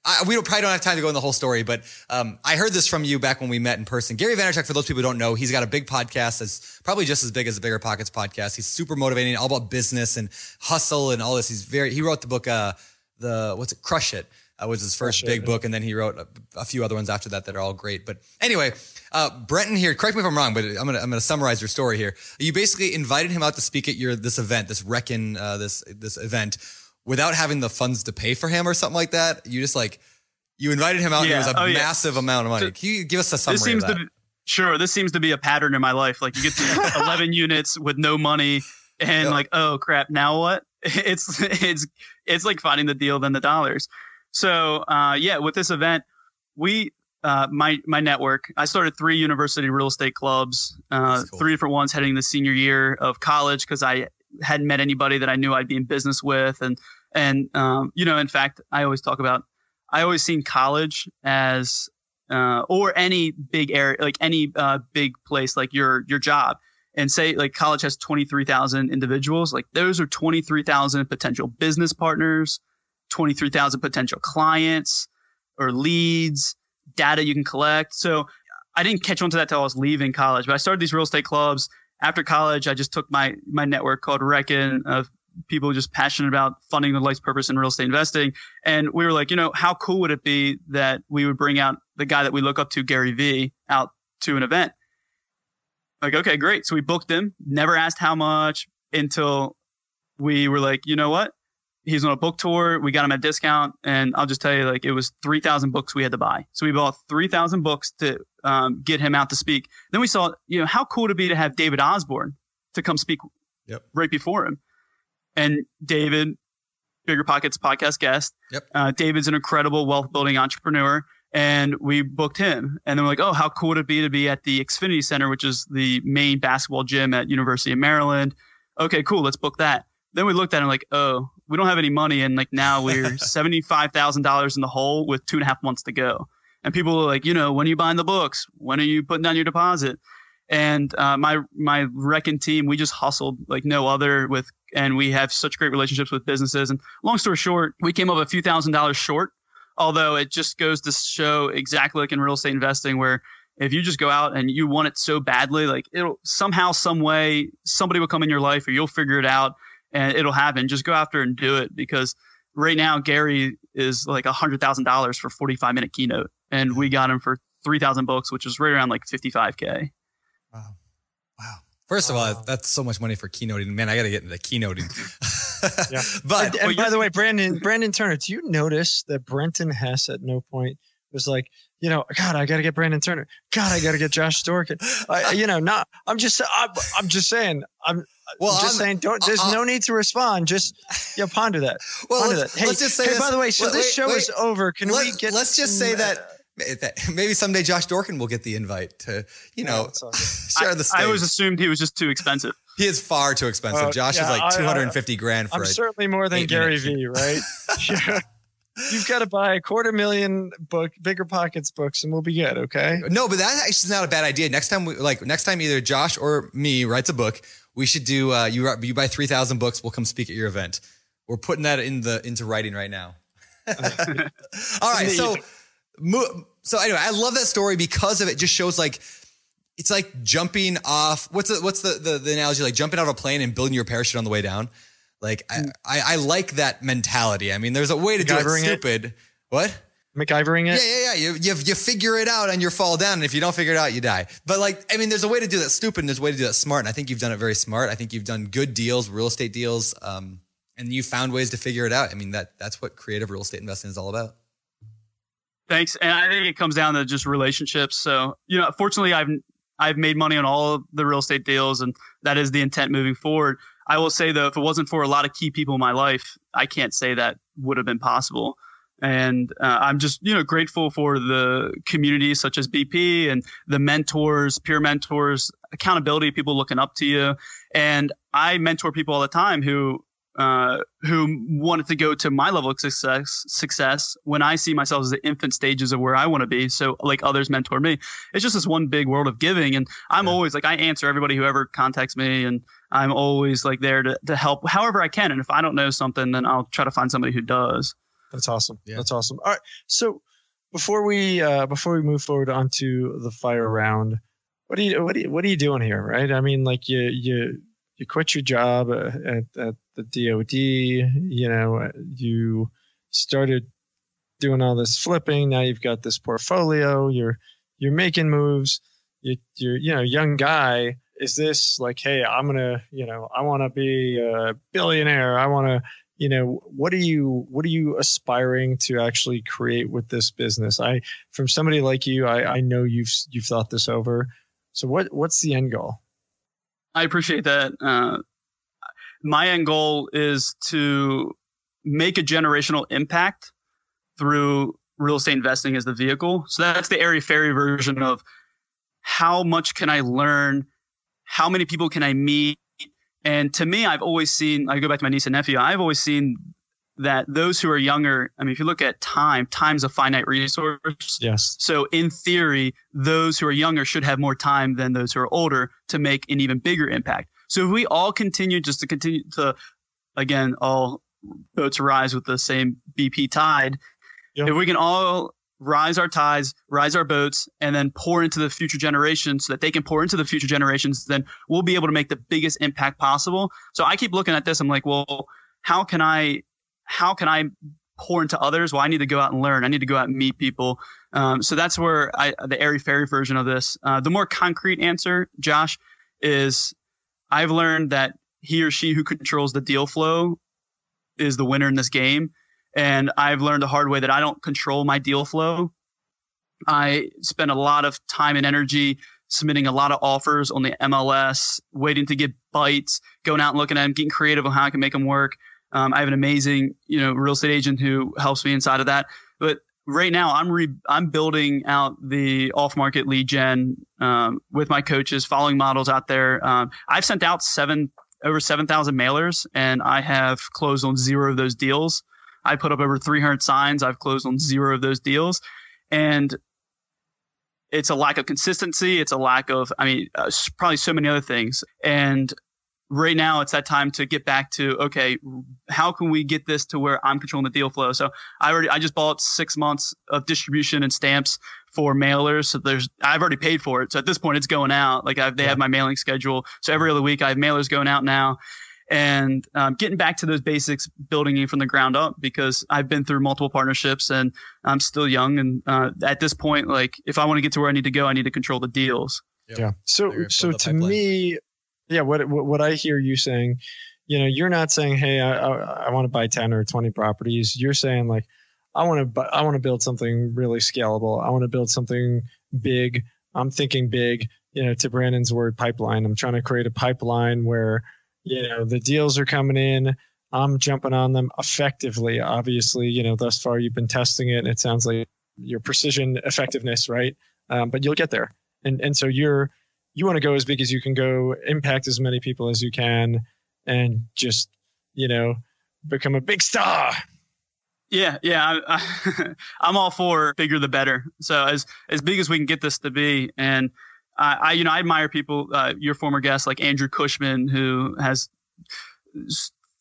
[SPEAKER 5] I, we don't, probably don't have time to go in the whole story, but um, I heard this from you back when we met in person. Gary Vaynerchuk, for those people who don't know, he's got a big podcast that's probably just as big as the Bigger Pockets podcast. He's super motivating, all about business and hustle and all this. He's very. He wrote the book, uh, the what's it, Crush It, uh, was his first big
[SPEAKER 2] yeah.
[SPEAKER 5] book, and then he wrote a, a few other ones after that that are all great. But anyway, uh, Brenton here. Correct me if I'm wrong, but I'm gonna I'm gonna summarize your story here. You basically invited him out to speak at your this event, this Reckon uh, this this event, without having the funds to pay for him or something like that. You just like you invited him out. and
[SPEAKER 3] Yeah.
[SPEAKER 5] it was a
[SPEAKER 3] Oh, yeah.
[SPEAKER 5] massive amount of money.
[SPEAKER 3] So-
[SPEAKER 5] Can you give us a summary
[SPEAKER 3] this seems
[SPEAKER 5] of that?
[SPEAKER 3] to be sure this seems to be a pattern in my life like you get to 11 units with no money and
[SPEAKER 5] Yep.
[SPEAKER 3] like oh crap now what it's it's it's like finding the deal than the dollars so uh, yeah with this event we uh, my my network i started three university real estate clubs uh,
[SPEAKER 5] cool.
[SPEAKER 3] three different ones heading the senior year of college because i hadn't met anybody that i knew i'd be in business with. And and um, you know in fact i always talk about i always seen college as uh, or any big area, like any uh, big place, like your your job, and say like college has twenty three thousand individuals, like those are twenty three thousand potential business partners, twenty three thousand potential clients or leads, data you can collect. So I didn't catch on to that till I was leaving college, but I started these real estate clubs. After college, I just took my my network called Reckon of people just passionate about funding the life's purpose in real estate investing. And we were like, you know, how cool would it be that we would bring out the guy that we look up to, Gary Vee, out to an event? like, okay, great. So we booked him, never asked how much until we were like, you know what? He's on a book tour. We got him at discount. And I'll just tell you, like, it was 3,000 books we had to buy. So we bought 3,000 books to um, get him out to speak. Then we saw, you know, how cool to be to have David Osborn to come speak
[SPEAKER 5] Yep.
[SPEAKER 3] right before him. And David, Bigger Pockets podcast guest.
[SPEAKER 5] Yep.
[SPEAKER 3] Uh, David's an incredible wealth building entrepreneur and we booked him. And then we're like, oh, how cool would it be to be at the Xfinity Center, which is the main basketball gym at University of Maryland. Okay, cool, let's book that. Then we looked at it like, oh, we don't have any money, and like now we're seventy five thousand dollars in the hole with two and a half months to go. And people were like, you know, when are you buying the books? When are you putting down your deposit? And uh, my my Reckon team, we just hustled like no other with, and we have such great relationships with businesses. And long story short, we came up a few thousand dollars short although it just goes to show exactly like in real estate investing where if you just go out and you want it so badly like it'll somehow some way somebody will come in your life or you'll figure it out and it'll happen just go after and do it because right now gary is like a hundred thousand dollars for 45 minute keynote and we got him for 3000 books which is right around like 55k
[SPEAKER 5] Wow. Wow. First of all, that's so much money for keynoting. Man, I got to get into keynoting.
[SPEAKER 2] Yeah.
[SPEAKER 5] But
[SPEAKER 2] and, and by the way, Brandon Brandon Turner, do you notice that Brenton Hess at no point was like, you know, God, I got to get Brandon Turner. God, I got to get Josh Dorkin. I, you know, not. I'm just. I'm, I'm just saying. I'm.
[SPEAKER 5] Well,
[SPEAKER 2] just
[SPEAKER 5] I'm-
[SPEAKER 2] saying. Don't. There's
[SPEAKER 5] uh,
[SPEAKER 2] no need to respond. Just yeah, ponder that.
[SPEAKER 5] well,
[SPEAKER 2] ponder
[SPEAKER 5] let's,
[SPEAKER 2] that. Hey,
[SPEAKER 5] let's just say
[SPEAKER 2] hey,
[SPEAKER 5] this.
[SPEAKER 2] by the way, so
[SPEAKER 5] Wait,
[SPEAKER 2] this show
[SPEAKER 5] wait.
[SPEAKER 2] is over. Can
[SPEAKER 5] Let-
[SPEAKER 2] we get?
[SPEAKER 5] let's just say that,
[SPEAKER 2] uh,
[SPEAKER 5] that maybe someday Josh Dorkin will get the invite to, you know,
[SPEAKER 2] it's all good.
[SPEAKER 5] share the stage.
[SPEAKER 3] i always assumed he was just too expensive
[SPEAKER 5] he is far too expensive.
[SPEAKER 2] Uh,
[SPEAKER 5] Josh
[SPEAKER 2] yeah,
[SPEAKER 5] is like
[SPEAKER 2] I- I-
[SPEAKER 5] 250 grand for
[SPEAKER 2] I'm
[SPEAKER 5] a
[SPEAKER 2] certainly more than Gary
[SPEAKER 5] minute
[SPEAKER 2] V, right? yeah. You've got to buy a quarter million book, bigger pockets books, and we'll be good. Okay.
[SPEAKER 5] No, but that actually is not a bad idea. Next time, we, like next time, either Josh or me writes a book. We should do. Uh, you you buy three thousand books. We'll come speak at your event. We're putting that in the into writing right now. All right, so so anyway, I love that story because of it. Just shows like it's like jumping off. What's the what's the the, the analogy? Like jumping out of a plane and building your parachute on the way down. Like I, I, I like that mentality. I mean, there's a way to do it
[SPEAKER 2] MacGyvering it?
[SPEAKER 5] stupid. What?
[SPEAKER 2] MacGyvering it.
[SPEAKER 5] Yeah, yeah, yeah. You, you you figure it out and you fall down, and if you don't figure it out, you die. But like, I mean, there's a way to do that stupid, and there's a way to do that smart. And I think you've done it very smart. I think you've done good deals, real estate deals, um, and you found ways to figure it out. I mean, that that's what creative real estate investing is all about.
[SPEAKER 3] Thanks. And I think it comes down to just relationships. So, you know, fortunately I've I've made money on all of the real estate deals and that is the intent moving forward. I will say though, if it wasn't for a lot of key people in my life, I can't say that would have been possible. And uh, I'm just, you know, grateful for the community such as BP and the mentors, peer mentors, accountability, people looking up to you. And I mentor people all the time who uh, who wanted to go to my level of success success when I see myself as the infant stages of where I want to be. So like others mentor me. It's just this one big world of giving. And I'm
[SPEAKER 5] Yeah.
[SPEAKER 3] always like I answer everybody who ever contacts me and I'm always like there to, to help however I can. And if I don't know something, then I'll try to find somebody who does.
[SPEAKER 2] That's awesome.
[SPEAKER 5] Yeah.
[SPEAKER 2] That's awesome. All right. So before we uh, before we move forward onto the fire round, what are you what are you, what are you doing here? Right. I mean, like you you you quit your job uh, at at the DoD. You know, uh, you started doing all this flipping. Now you've got this portfolio. You're you're making moves. You, you're you know young guy. Is this like, hey, I'm gonna you know I want to be a billionaire. I want to you know what are you what are you aspiring to actually create with this business i from somebody like you i, I know you've you've thought this over so what what's the end goal
[SPEAKER 3] I appreciate that. Uh, my end goal is to make a generational impact through real estate investing as the vehicle. So that's the airy fairy version of how much can I learn? How many people can I meet? And to me, I've always seen, I go back to my niece and nephew, I've always seen that those who are younger, I mean, if you look at time, time's a finite resource.
[SPEAKER 2] yes
[SPEAKER 3] So in theory, those who are younger should have more time than those who are older to make an even bigger impact. So if we all continue just to continue to, again, all boats rise with the same BP tide.
[SPEAKER 2] Yep.
[SPEAKER 3] If we can all rise our tides, rise our boats, and then pour into the future generations so that they can pour into the future generations, then we'll be able to make the biggest impact possible. So I keep looking at this. I'm like, well, how can I, how can I pour into others? Well, I need to go out and learn. I need to go out and meet people. Um, so that's where I, the airy fairy version of this. Uh, the more concrete answer, Josh, is I've learned that he or she who controls the deal flow is the winner in this game. And I've learned the hard way that I don't control my deal flow. I spend a lot of time and energy submitting a lot of offers on the MLS, waiting to get bites, going out and looking at them, getting creative on how I can make them work. Um, I have an amazing, you know, real estate agent who helps me inside of that. But right now, I'm re- I'm building out the off market lead gen um, with my coaches, following models out there. Um, I've sent out seven over seven thousand mailers, and I have closed on zero of those deals. I put up over 300 signs. I've closed on zero of those deals, and it's a lack of consistency. It's a lack of, I mean, uh, probably so many other things. And right now it's that time to get back to okay how can we get this to where i'm controlling the deal flow so i already i just bought six months of distribution and stamps for mailers so there's i've already paid for it so at this point it's going out like I've, they yeah. have my mailing schedule so every other week i have mailers going out now and um, getting back to those basics building it from the ground up because i've been through multiple partnerships and i'm still young and uh, at this point like if i want to get to where i need to go i need to control the deals
[SPEAKER 2] Yep. Yeah. So so to pipeline. me, yeah, what what I hear you saying, you know, you're not saying, hey, I I, I want to buy ten or twenty properties. You're saying like, I want to I want to build something really scalable. I want to build something big. I'm thinking big. You know, to Brandon's word, pipeline. I'm trying to create a pipeline where you know the deals are coming in. I'm jumping on them effectively. Obviously, you know, thus far you've been testing it, and it sounds like your precision effectiveness, right? Um, but you'll get there, and and so you're you want to go as big as you can go, impact as many people as you can, and just you know become a big star.
[SPEAKER 3] Yeah, yeah, I, am all for bigger the better. So as as big as we can get this to be, and I, I you know I admire people. Uh, your former guest like Andrew Cushman, who has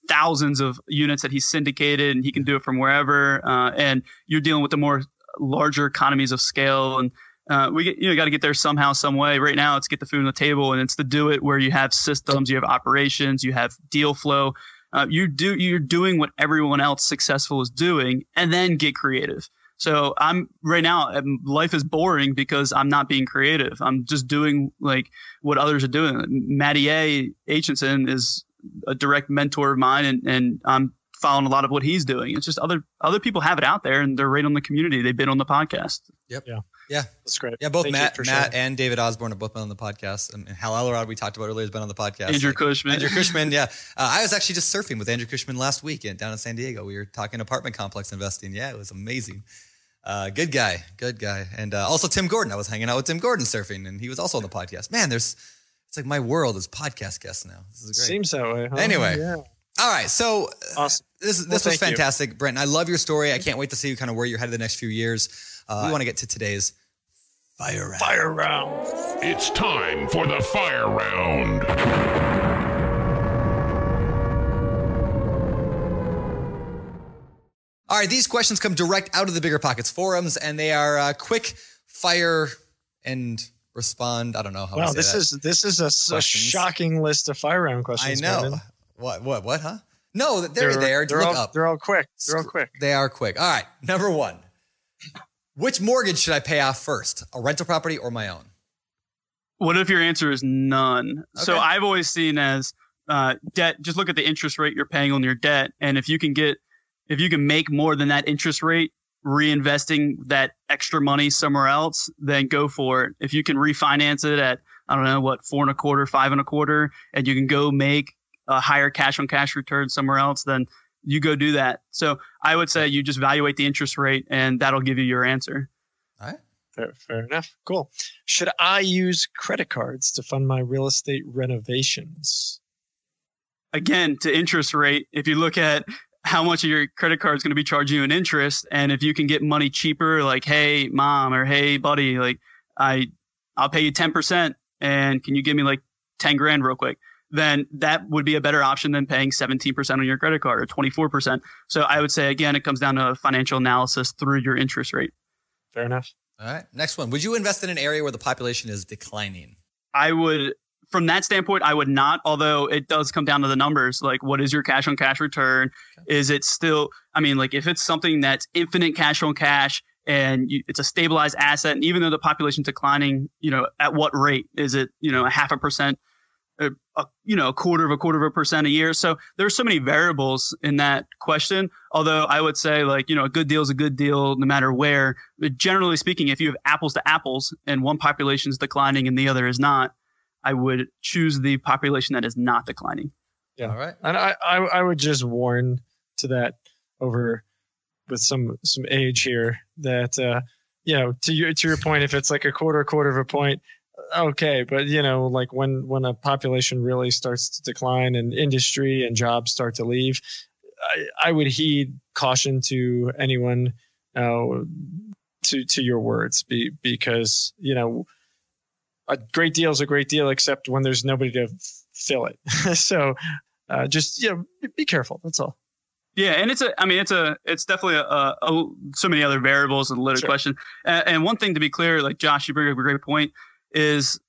[SPEAKER 3] thousands of units that he's syndicated, and he can do it from wherever. Uh, and you're dealing with the more larger economies of scale and uh, we get, you know got to get there somehow, some way. Right now, it's get the food on the table, and it's to do it where you have systems, you have operations, you have deal flow. Uh, you do you're doing what everyone else successful is doing, and then get creative. So I'm right now, life is boring because I'm not being creative. I'm just doing like what others are doing. Matty A. Aitchison is a direct mentor of mine, and, and I'm following a lot of what he's doing. It's just other other people have it out there, and they're right on the community. They've been on the podcast.
[SPEAKER 5] Yep.
[SPEAKER 2] Yeah.
[SPEAKER 5] Yeah,
[SPEAKER 2] that's great.
[SPEAKER 5] Yeah, both Thank Matt, Matt sure. and David Osborn have both been on the podcast, and Hal Elrod we talked about earlier has been on the podcast.
[SPEAKER 3] Andrew like, Cushman.
[SPEAKER 5] Andrew Cushman. Yeah, uh, I was actually just surfing with Andrew Cushman last week in, down in San Diego. We were talking apartment complex investing. Yeah, it was amazing. Uh, good guy, good guy, and uh, also Tim Gordon. I was hanging out with Tim Gordon surfing, and he was also on the podcast. Man, there's it's like my world is podcast guests now. This is great.
[SPEAKER 2] Seems that way. Huh?
[SPEAKER 5] Anyway,
[SPEAKER 2] yeah.
[SPEAKER 5] All right, so
[SPEAKER 2] uh, awesome.
[SPEAKER 5] this this well, was fantastic, you. Brent. I love your story. I can't wait to see you kind of where you're headed the next few years. Uh, we want to get to today's Fire round.
[SPEAKER 2] Fire round.
[SPEAKER 6] It's time for the fire round.
[SPEAKER 5] All right, these questions come direct out of the Bigger Pockets forums, and they are uh, quick fire and respond. I don't know how.
[SPEAKER 2] Wow,
[SPEAKER 5] this
[SPEAKER 2] that. is this is a, a, shocking list of fire round questions.
[SPEAKER 5] I know.
[SPEAKER 2] Brandon.
[SPEAKER 5] What what what? Huh? No, they're, they're there.
[SPEAKER 2] They're
[SPEAKER 5] Look
[SPEAKER 2] all,
[SPEAKER 5] up.
[SPEAKER 2] They're all quick. They're all quick.
[SPEAKER 5] They are quick. All right, number one. Which mortgage should I pay off first? A rental property or my own?
[SPEAKER 3] What if your answer is none? Okay. So I've always seen as uh, debt. Just look at the interest rate you're paying on your debt, and if you can get, if you can make more than that interest rate, reinvesting that extra money somewhere else, then go for it. If you can refinance it at I don't know what four and a quarter, five and a quarter, and you can go make a higher cash on cash return somewhere else, then you go do that. So I would say you just evaluate the interest rate and that'll give you your answer.
[SPEAKER 5] All right.
[SPEAKER 2] Fair, fair enough. Cool. Should I use credit cards to fund my real estate renovations?
[SPEAKER 3] Again, to interest rate, if you look at how much of your credit card is going to be charging you in interest, and if you can get money cheaper, like hey mom or hey buddy, like I, I'll pay you ten percent, and can you give me like ten grand real quick? Then that would be a better option than paying 17% on your credit card or 24%. So I would say, again, it comes down to financial analysis through your interest rate.
[SPEAKER 2] Fair enough.
[SPEAKER 5] All right. Next one. Would you invest in an area where the population is declining?
[SPEAKER 3] I would, from that standpoint, I would not, although it does come down to the numbers. Like, what is your cash on cash return? Okay. Is it still, I mean, like, if it's something that's infinite cash on cash, and you, it's a stabilized asset. And even though the population's declining, you know, at what rate is it, you know, a half a percent a, a, you know a quarter of a quarter of a percent a year. So there's so many variables in that question. Although I would say like you know a good deal is a good deal no matter where. But generally speaking, if you have apples to apples and one population is declining and the other is not, I would choose the population that is not declining.
[SPEAKER 2] Yeah.
[SPEAKER 5] All right.
[SPEAKER 2] And I, I, I would just warn to that over with some some age here that uh, you know to your to your point, if it's like a quarter quarter of a point, okay, but you know like when when a population really starts to decline and industry and jobs start to leave, I, I would heed caution to anyone uh, to to your words be, because you know a great deal is a great deal except when there's nobody to fill it. so uh, just you know, be careful. That's all.
[SPEAKER 3] Yeah, and it's a. I mean, it's a. It's definitely a, a, a so many other variables in the loaded
[SPEAKER 2] Sure.
[SPEAKER 3] question. And, and one thing to be clear, like Josh, you bring up a great point, is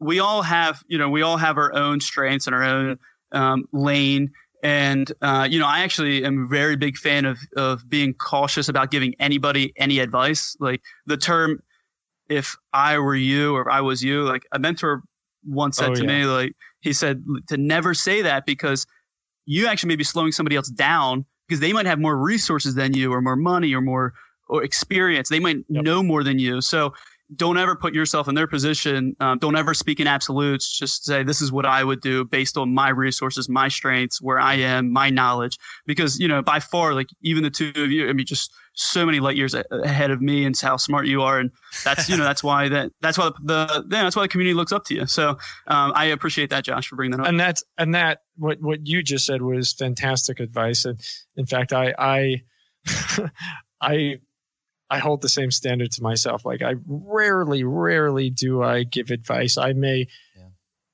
[SPEAKER 3] we all have, you know, we all have our own strengths and our own um, lane. And uh, you know, I actually am a very big fan of of being cautious about giving anybody any advice. Like the term, if I were you or if I was you, like a mentor once said
[SPEAKER 2] Oh,
[SPEAKER 3] to
[SPEAKER 2] yeah.
[SPEAKER 3] me, like he said to never say that because you actually may be slowing somebody else down because they might have more resources than you or more money or more or experience. They might
[SPEAKER 2] Yep.
[SPEAKER 3] know more than you. So don't ever put yourself in their position. Um, don't ever speak in absolutes. Just say, this is what I would do based on my resources, my strengths, where I am, my knowledge. Because, you know, by far, like even the two of you, I mean, just so many light years ahead of me and how smart you are. And that's, you know, that's why that, that's why the, yeah, that's why the community looks up to you. So um, I appreciate that, Josh, for bringing that up.
[SPEAKER 2] and that's and that what what you just said was fantastic advice and in fact i i i i hold the same standard to myself. Like i rarely rarely do i give advice. I may
[SPEAKER 5] Yeah.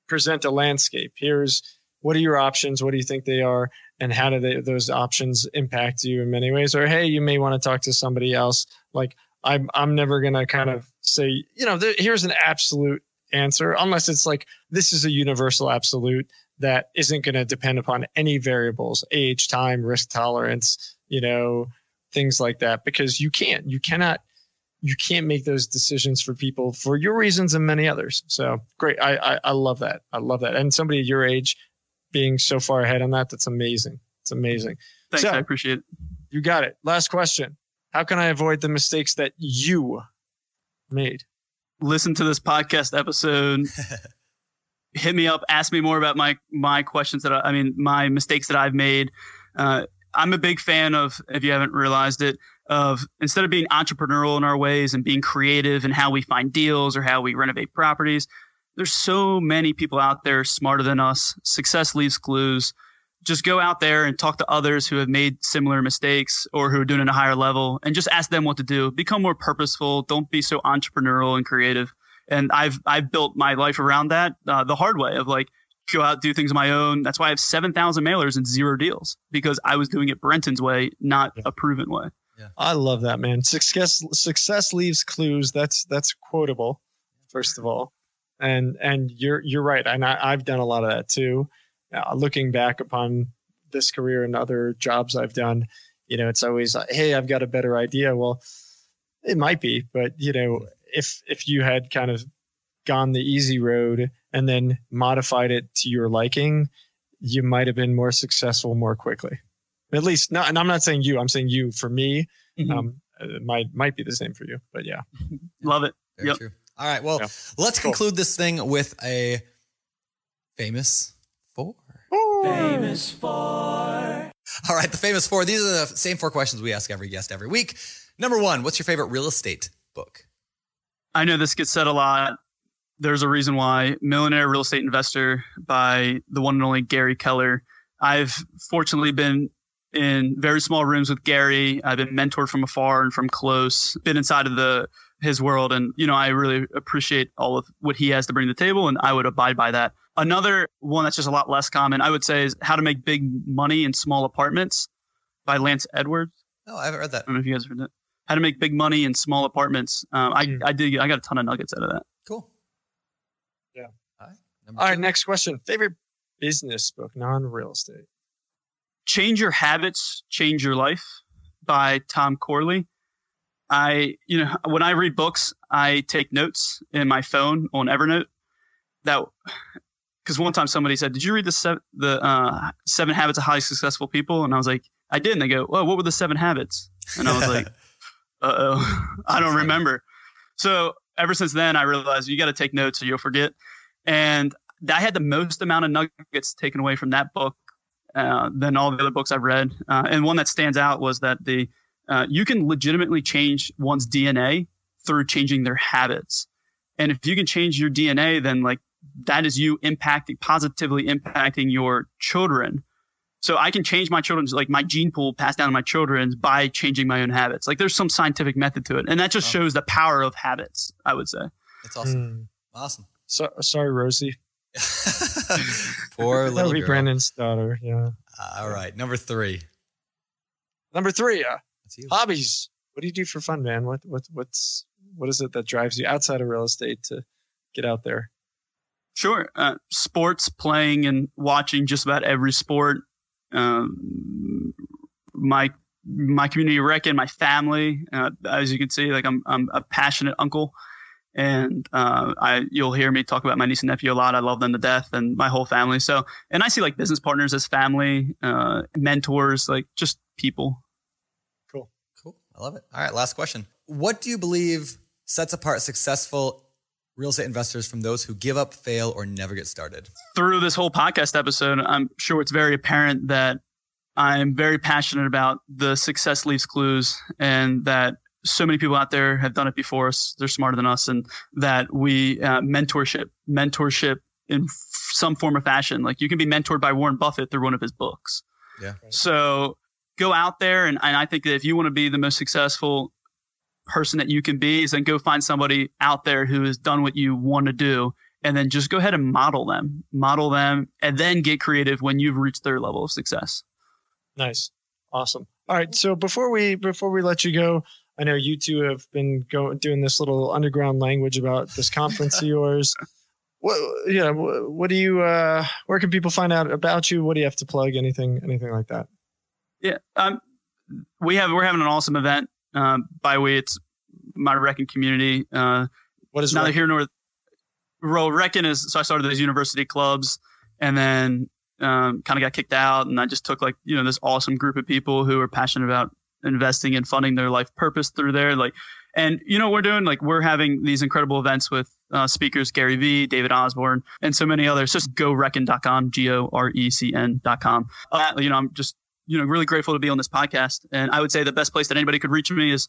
[SPEAKER 2] present a landscape. Here's what are your options? What do you think they are? And how do they, those options impact you in many ways? Or hey you may want to talk to somebody else. Like i'm i'm never going to kind of say you know there, here's an absolute answer unless it's like this is a universal absolute that isn't going to depend upon any variables age time risk tolerance you know things like that because you can't you cannot you can't make those decisions for people for your reasons and many others. So great. I i, I love that. I love that. And somebody your age being so far ahead on that that's amazing. It's amazing.
[SPEAKER 3] Thanks.
[SPEAKER 2] So-
[SPEAKER 3] I appreciate it.
[SPEAKER 2] you got it. Last question. How can i avoid the mistakes that you made?
[SPEAKER 3] Listen to this podcast episode. Hit me up. Ask me more about my my questions that I, I mean my mistakes that i've made. Uh, i'm a big fan of if you haven't realized it of instead of being entrepreneurial in our ways and being creative in how we find deals or how we renovate properties there's so many people out there smarter than us success leaves clues. Just go out there and talk to others who have made similar mistakes or who are doing it at a higher level and just ask them what to do. Become more purposeful. Don't be so entrepreneurial and creative. And I've I've built my life around that uh, the hard way of like go out do things on my own. That's why I have seven thousand mailers and zero deals because I was doing it Brenton's way, not a proven way. Yeah.
[SPEAKER 2] I love that, man. Success success leaves clues. That's that's quotable, first of all, and and you're you're right. And I, I've done a lot of that too. Uh, looking back upon this career and other jobs I've done, you know, it's always like, hey, I've got a better idea. Well, it might be, but you know, if if you had kind of gone the easy road and then modified it to your liking, you might have been more successful more quickly. At least, not, and I'm not saying you. I'm saying you. For me,
[SPEAKER 3] Mhm.
[SPEAKER 2] um, it might might be the same for you, but yeah.
[SPEAKER 3] Love it.
[SPEAKER 5] Very
[SPEAKER 3] Yep.
[SPEAKER 5] true. All right. Well,
[SPEAKER 2] Yeah.
[SPEAKER 5] let's
[SPEAKER 2] Cool.
[SPEAKER 5] conclude this thing with a famous four.
[SPEAKER 7] Famous four.
[SPEAKER 5] All right. The famous four. These are the same four questions we ask every guest every week. Number one, what's your favorite real estate book?
[SPEAKER 3] I know this gets said a lot. There's a reason why. Millionaire Real Estate Investor by the one and only Gary Keller. I've fortunately been in very small rooms with Gary. I've been mentored from afar and from close, been inside of the his world and you know I really appreciate all of what he has to bring to the table and I would abide by that. Another one that's just a lot less common, I would say is How to Make Big Money in Small Apartments by Lance Edwards.
[SPEAKER 5] Oh, I haven't read that.
[SPEAKER 3] I don't know if you guys have heard that. How to Make Big Money in Small Apartments. Um, I
[SPEAKER 2] Hmm.
[SPEAKER 3] I did I got a ton of nuggets out of that.
[SPEAKER 5] Cool.
[SPEAKER 2] Yeah.
[SPEAKER 5] All right. Number
[SPEAKER 2] All right,
[SPEAKER 5] two.
[SPEAKER 2] next question. Favorite business book, non real estate.
[SPEAKER 3] Change Your Habits, Change Your Life by Tom Corley. I, you know, when I read books, I take notes in my phone on Evernote. That because one time somebody said, "Did you read the seven, the uh, Seven Habits of Highly Successful People?" And I was like, "I did." And they go, "Well, what were the seven habits?" And I was like, "Uh oh, I don't remember." So ever since then, I realized you got to take notes or you'll forget. And I had the most amount of nuggets taken away from that book uh, than all the other books I've read. Uh, and one that stands out was that the uh, you can legitimately change one's DNA through changing their habits. And if you can change your DNA, then like that is you impacting positively impacting your children. So I can change my children's like my gene pool passed down to my children's by changing my own habits. Like there's some scientific method to it, and that just
[SPEAKER 5] Wow.
[SPEAKER 3] shows the power of habits. I would say.
[SPEAKER 5] That's awesome.
[SPEAKER 2] Mm.
[SPEAKER 5] Awesome.
[SPEAKER 2] So, sorry, Rosie.
[SPEAKER 5] Poor little
[SPEAKER 2] That
[SPEAKER 5] little
[SPEAKER 2] would be
[SPEAKER 5] girl.
[SPEAKER 2] Brandon's daughter. Yeah.
[SPEAKER 5] All right, number three.
[SPEAKER 2] Number three, uh,
[SPEAKER 5] you.
[SPEAKER 2] hobbies. What do you do for fun, man? What what what's what is it that drives you outside of real estate to get out there?
[SPEAKER 3] Sure. Uh, sports, playing and watching just about every sport. Um, my my community reckon, my family. Uh, as you can see, like I'm I'm a passionate uncle, and uh, I you'll hear me talk about my niece and nephew a lot. I love them to death, and my whole family. So, and I see like business partners as family, uh, mentors, like just people.
[SPEAKER 5] Cool. Cool. I love it. All right, last question. What do you believe sets apart successful real estate investors from those who give up, fail, or never get started?
[SPEAKER 3] through this whole podcast episode, I'm sure it's very apparent that I'm very passionate about the success leaves clues and that so many people out there have done it before us. They're smarter than us and that we, uh, mentorship, mentorship in f- some form or fashion. Like you can be mentored by Warren Buffett through one of his books.
[SPEAKER 5] Yeah.
[SPEAKER 3] So go out there. And, and I think that if you want to be the most successful person that you can be is then go find somebody out there who has done what you want to do and then just go ahead and model them, model them, and then get creative when you've reached their level of success.
[SPEAKER 2] Nice, awesome. All right, so before we before we let you go, I know you two have been going doing this little underground language about this conference of yours. What yeah, what, what do you uh where can people find out about you? What do you have to plug? Anything anything like that?
[SPEAKER 3] Yeah, um, we have we're having an awesome event. Um, by the way, it's my Reckon community. Uh,
[SPEAKER 2] What is
[SPEAKER 3] neither
[SPEAKER 2] Rec-
[SPEAKER 3] here nor well, Reckon is so I started those university clubs, and then um, kind of got kicked out, and I just took like you know this awesome group of people who are passionate about investing and funding their life purpose through there. Like, and you know we're doing like we're having these incredible events with uh, speakers Gary Vee, David Osborn, and so many others. Just go reckon.com, g o r e c n.com. Uh, you know, I'm just you know really grateful to be on this podcast, and I would say the best place that anybody could reach me is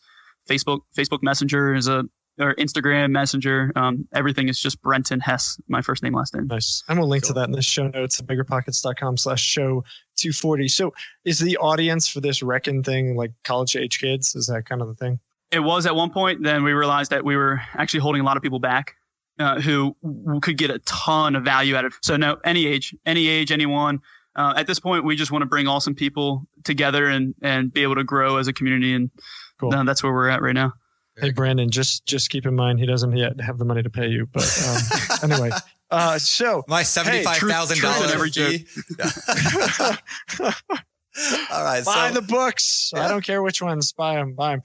[SPEAKER 3] Facebook. Facebook Messenger is a or Instagram Messenger. Um, everything is just Brenton Hess, my first name, last name.
[SPEAKER 2] Nice. And we'll link to that in the show notes at biggerpockets.com slash show 240. So is the audience for this Reckon thing like college age kids? Is that kind of the thing?
[SPEAKER 3] It was at one point. Then we realized that we were actually holding a lot of people back uh, who w- could get a ton of value out of. So no, any age, any age, anyone. Uh, at this point, we just want to bring awesome people together and and be able to grow as a community, and
[SPEAKER 2] Cool.
[SPEAKER 3] uh, that's where we're at right now.
[SPEAKER 2] Hey, Brandon, just just keep in mind he doesn't yet have the money to pay you. But um, anyway, uh, so
[SPEAKER 5] My seventy-five thousand dollars
[SPEAKER 3] every
[SPEAKER 5] fee. All right,
[SPEAKER 2] buy
[SPEAKER 5] so
[SPEAKER 2] the books. I don't care which ones. Buy them. Buy them.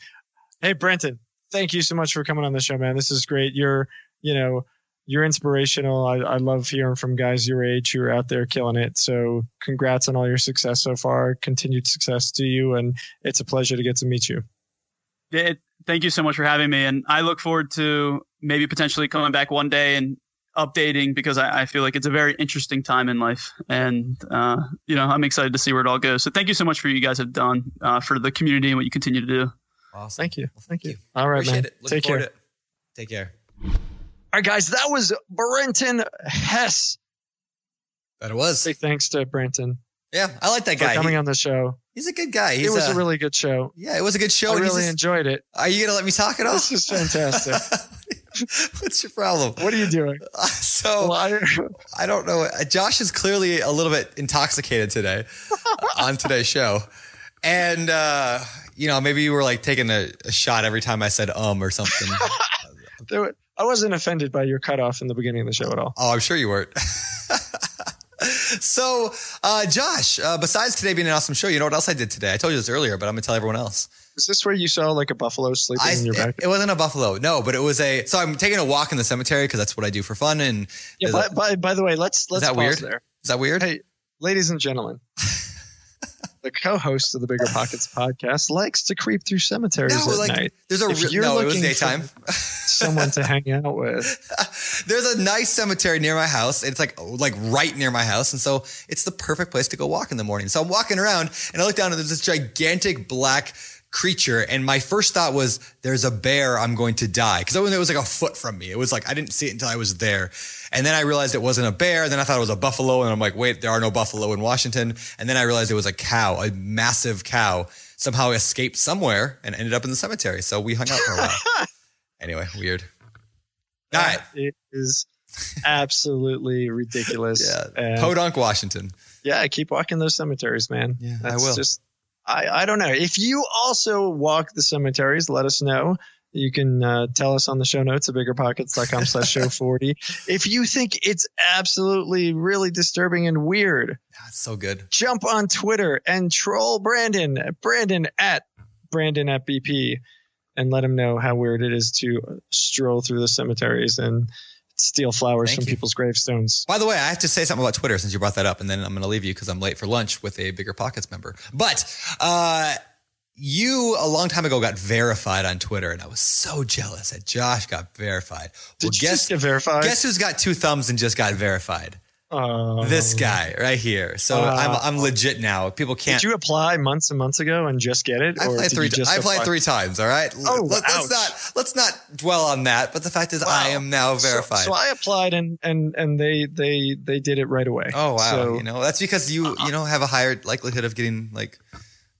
[SPEAKER 2] Hey, Brenton, thank you so much for coming on the show, man. This is great. You're, you know, you're inspirational. I, I love hearing from guys your age who are out there killing it. So congrats on all your success so far. Continued success to you. And it's a pleasure to get to meet you.
[SPEAKER 3] It, thank you so much for having me, and I look forward to maybe potentially coming back one day and updating because I, I feel like it's a very interesting time in life, and uh, you know I'm excited to see where it all goes. So thank you so much for what you guys have done uh, for the community and what you continue to do.
[SPEAKER 5] awesome.
[SPEAKER 2] Thank you.
[SPEAKER 5] Well,
[SPEAKER 2] Thank you.
[SPEAKER 5] you.
[SPEAKER 2] All right,
[SPEAKER 5] Appreciate
[SPEAKER 2] man.
[SPEAKER 5] it.
[SPEAKER 2] Take care.
[SPEAKER 5] to. Take care.
[SPEAKER 2] All right, guys, that was Brenton Hess.
[SPEAKER 5] That it was.
[SPEAKER 2] Big thanks to Brenton
[SPEAKER 5] Yeah, I like that guy.
[SPEAKER 2] coming
[SPEAKER 5] He-
[SPEAKER 2] on the show.
[SPEAKER 5] he's a good guy. He's
[SPEAKER 2] it was
[SPEAKER 5] uh,
[SPEAKER 2] a really good show.
[SPEAKER 5] yeah, it was a good show.
[SPEAKER 2] I really
[SPEAKER 5] just-
[SPEAKER 2] enjoyed it.
[SPEAKER 5] Are you gonna let me talk at all?
[SPEAKER 2] This is fantastic.
[SPEAKER 5] What's your problem?
[SPEAKER 2] What are you doing?
[SPEAKER 5] So
[SPEAKER 2] Well, I,
[SPEAKER 5] I don't know. Uh, Josh is clearly a little bit intoxicated today on today's show. And, uh, you know, maybe you were like taking a, a shot every time I said um or something.
[SPEAKER 2] I wasn't offended by your cutoff in the beginning of the show at all.
[SPEAKER 5] oh, I'm sure you weren't. So, uh, Josh, uh, besides today being an awesome show, you know what else I did today? I told you this earlier, but I'm going to tell everyone else.
[SPEAKER 2] Is this where you saw like a buffalo sleeping
[SPEAKER 5] I,
[SPEAKER 2] in your
[SPEAKER 5] it,
[SPEAKER 2] back?
[SPEAKER 5] it wasn't a buffalo, no, but it was a. So I'm taking a walk in the cemetery because that's what I do for fun. And
[SPEAKER 2] Yeah, by,
[SPEAKER 5] that-
[SPEAKER 2] by, by the way, let's let's
[SPEAKER 5] that
[SPEAKER 2] pause
[SPEAKER 5] weird?
[SPEAKER 2] there.
[SPEAKER 5] is that weird?
[SPEAKER 2] Hey, ladies and gentlemen, the co-host of the Bigger Pockets podcast likes to creep through cemeteries
[SPEAKER 5] no,
[SPEAKER 2] at
[SPEAKER 5] like
[SPEAKER 2] night.
[SPEAKER 5] there's a
[SPEAKER 2] If you're
[SPEAKER 5] no,
[SPEAKER 2] looking
[SPEAKER 5] daytime.
[SPEAKER 2] Someone to hang out with.
[SPEAKER 5] There's a nice cemetery near my house. It's like oh, like right near my house, and so it's the perfect place to go walk in the morning. So I'm walking around, and I look down, and there's this gigantic black creature, and my first thought was, "There's a bear. I'm going to die," because it was like a foot from me. It was like I didn't see it until I was there, and then I realized it wasn't a bear. And Then I thought it was a buffalo, and I'm like, "Wait, there are no buffalo in Washington." And then I realized it was a cow, a massive cow, somehow escaped somewhere and ended up in the cemetery. So we hung out for a while. anyway, weird. All right.
[SPEAKER 2] It is absolutely ridiculous.
[SPEAKER 5] Yeah,
[SPEAKER 2] And-
[SPEAKER 5] Podunk, Washington.
[SPEAKER 2] yeah, keep walking those cemeteries, man.
[SPEAKER 5] Yeah, I will.
[SPEAKER 2] Just, I, I don't know. If you also walk the cemeteries, let us know. You can uh, tell us on the show notes at biggerpockets.com slash show 40. If you think it's absolutely really disturbing and weird,
[SPEAKER 5] That's so good.
[SPEAKER 2] jump on Twitter and troll Brandon, Brandon at Brandon at BP, and let him know how weird it is to stroll through the cemeteries and steal flowers
[SPEAKER 5] Thank
[SPEAKER 2] from
[SPEAKER 5] you.
[SPEAKER 2] people's gravestones.
[SPEAKER 5] By the way, I have to say something about Twitter since you brought that up, and then I'm going to leave you because I'm late for lunch with a Bigger Pockets member. But uh, you, a long time ago, got verified on Twitter, and I was so jealous that Josh got verified.
[SPEAKER 2] Did
[SPEAKER 5] well,
[SPEAKER 2] you
[SPEAKER 5] guess,
[SPEAKER 2] just get verified?
[SPEAKER 5] guess who's got two thumbs and just got verified? This guy right here. So
[SPEAKER 2] Uh,
[SPEAKER 5] I'm, I'm legit now. People can't.
[SPEAKER 2] Did you apply months and months ago and just get it?
[SPEAKER 5] I
[SPEAKER 2] applied
[SPEAKER 5] three.
[SPEAKER 2] just
[SPEAKER 5] I
[SPEAKER 2] apply?
[SPEAKER 5] three times. All right.
[SPEAKER 2] Oh,
[SPEAKER 5] Let, us not let's not dwell on that. But the fact is, I am now verified.
[SPEAKER 2] So, I applied and and and they they they did it right away.
[SPEAKER 5] Oh wow!
[SPEAKER 2] So,
[SPEAKER 5] you know that's because you you know have a higher likelihood of getting like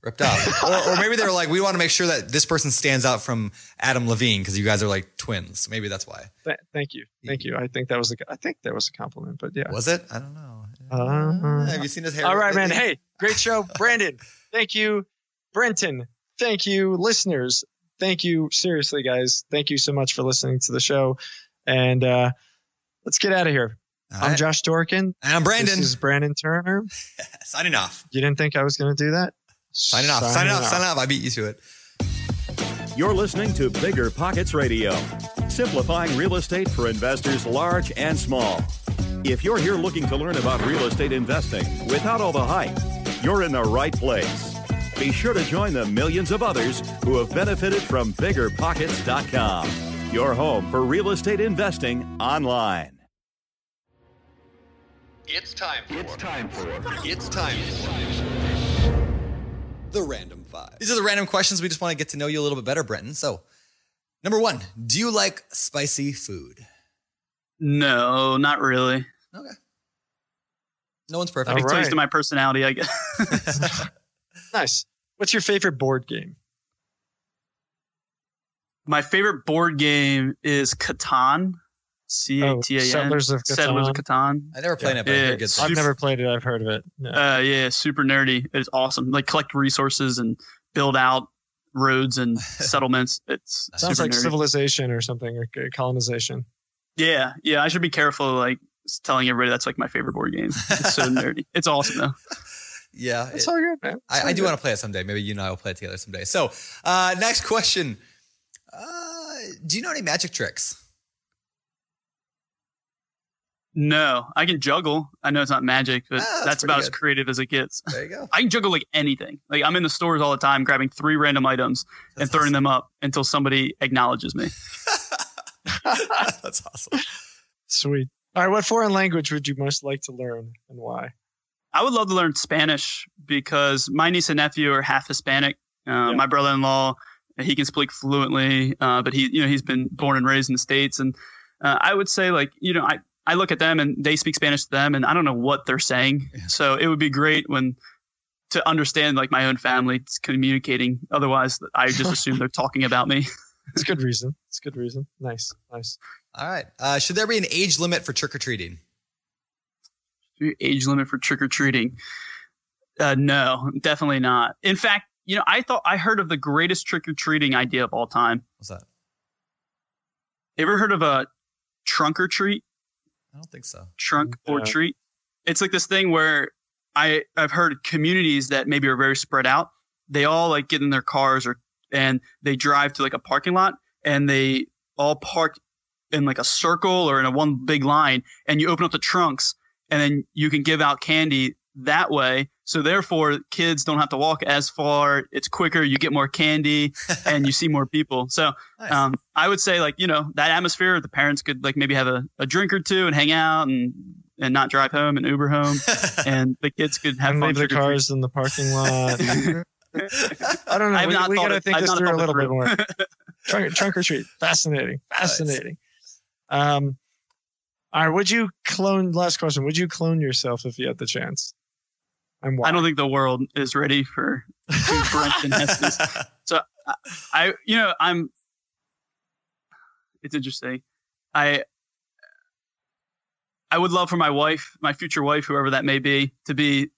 [SPEAKER 5] ripped off, or, or maybe they were like, we want to make sure that this person stands out from Adam Levine because you guys are like twins. Maybe that's why.
[SPEAKER 2] th- thank you, thank you. I think that was a I think that was a compliment, but yeah.
[SPEAKER 5] Was it? I don't know.
[SPEAKER 2] Uh,
[SPEAKER 5] have you seen his hair?
[SPEAKER 2] All right, man. Hey, great show, Brandon. Thank you, Brenton. Thank you, listeners. Thank you, seriously, guys. Thank you so much for listening to the show, and uh, let's get out of here.
[SPEAKER 5] All
[SPEAKER 2] I'm
[SPEAKER 5] right.
[SPEAKER 2] Josh Dorkin.
[SPEAKER 5] and I'm Brandon.
[SPEAKER 2] This is Brandon Turner.
[SPEAKER 5] signing off.
[SPEAKER 2] You didn't think I was going to do that?
[SPEAKER 5] Signing off. Signing off. Signing off. I beat you to it.
[SPEAKER 4] You're listening to Bigger Pockets Radio, simplifying real estate for investors large and small. If you're here looking to learn about real estate investing without all the hype, you're in the right place. Be sure to join the millions of others who have benefited from biggerpockets.com, your home for real estate investing online.
[SPEAKER 5] It's time for. It's time for. It's time for. The random five. These are the random questions. We just want to get to know you a little bit better, Brenton. So, number one, do you like spicy food?
[SPEAKER 3] No, not really.
[SPEAKER 5] Okay. No one's perfect.
[SPEAKER 2] All
[SPEAKER 3] It plays
[SPEAKER 2] right.
[SPEAKER 3] to my personality, I guess.
[SPEAKER 2] Nice. What's your favorite board game?
[SPEAKER 3] my favorite board game is Catan. C A T A N.
[SPEAKER 2] Settlers of
[SPEAKER 3] Settlers of
[SPEAKER 2] Catan.
[SPEAKER 3] Catan.
[SPEAKER 5] I never played it, but I
[SPEAKER 3] Yeah,
[SPEAKER 5] hear good
[SPEAKER 3] it's
[SPEAKER 2] I've never played it. I've heard of it. No.
[SPEAKER 3] Uh, yeah, super nerdy. It's awesome. Like collect resources and build out roads and settlements. It's
[SPEAKER 2] Sounds
[SPEAKER 3] super
[SPEAKER 2] like
[SPEAKER 3] nerdy.
[SPEAKER 2] civilization or something, or colonization.
[SPEAKER 3] Yeah, yeah. I should be careful, like telling everybody that's like my favorite board game. It's so nerdy. It's awesome though.
[SPEAKER 5] Yeah.
[SPEAKER 2] It's
[SPEAKER 5] it-
[SPEAKER 2] all good, man. It's
[SPEAKER 5] I,
[SPEAKER 2] all
[SPEAKER 5] I do want to play it someday. Maybe you and I will play it together someday. So, uh, next question. Uh, do you know any magic tricks?
[SPEAKER 3] No, I can juggle. I know it's not magic, but
[SPEAKER 5] Ah, that's
[SPEAKER 3] that's,
[SPEAKER 5] pretty
[SPEAKER 3] about as creative as it gets.
[SPEAKER 5] There you go.
[SPEAKER 3] I can juggle like anything. Like I'm in the stores all the time, grabbing three random items and throwing
[SPEAKER 5] awesome.
[SPEAKER 3] them up until somebody acknowledges me.
[SPEAKER 5] That's awesome.
[SPEAKER 2] Sweet. All right. What foreign language would you most like to learn and why?
[SPEAKER 3] I would love to learn Spanish because my niece and nephew are half Hispanic. Uh,
[SPEAKER 2] Yeah.
[SPEAKER 3] My brother-in-law, he can speak fluently, uh, but he, you know, he's been born and raised in the states. And uh, I would say, like, you know, I I look at them and they speak Spanish to them, and I don't know what they're saying.
[SPEAKER 5] Yeah.
[SPEAKER 3] So it would be great when to understand like my own family communicating. Otherwise, I just assume they're talking about me.
[SPEAKER 2] It's a good reason. It's good reason. Nice. Nice.
[SPEAKER 5] All right. Uh, should there be an age limit for trick or treating?
[SPEAKER 3] age limit for trick or treating? Uh, no, definitely not. In fact, you know, I thought I heard of the greatest trick or treating idea of all time.
[SPEAKER 5] What's that?
[SPEAKER 3] Ever heard of a trunk or treat?
[SPEAKER 5] I don't think so.
[SPEAKER 3] Trunk or treat? It's like this thing where I I've heard communities that maybe are very spread out. They all like get in their cars or and they drive to like a parking lot and they all park in like a circle or in a one big line and you open up the trunks and then you can give out candy that way. So therefore kids don't have to walk as far. It's quicker. You get more candy and you see more people. So
[SPEAKER 5] Nice.
[SPEAKER 3] um, I would say like, you know, that atmosphere, the parents could like maybe have a, a drink or two and hang out and, and not drive home and Uber home. and the kids could have
[SPEAKER 2] and
[SPEAKER 3] fun
[SPEAKER 2] leave the
[SPEAKER 3] trick-or-treating.
[SPEAKER 2] cars in the parking lot. I don't know.
[SPEAKER 3] I've
[SPEAKER 2] we
[SPEAKER 3] not
[SPEAKER 2] we
[SPEAKER 3] thought
[SPEAKER 2] got to
[SPEAKER 3] it-
[SPEAKER 2] think
[SPEAKER 3] I've
[SPEAKER 2] this through a little bit more. trunk, trunk or treat. Fascinating. Fascinating. Um, all right. Would you clone? Last question. Would you clone yourself if you had the chance? And why?
[SPEAKER 3] I don't think the world is ready for two Brenton Hestes. I, you know, I'm. It's interesting. I. I would love for my wife, my future wife, whoever that may be, to be,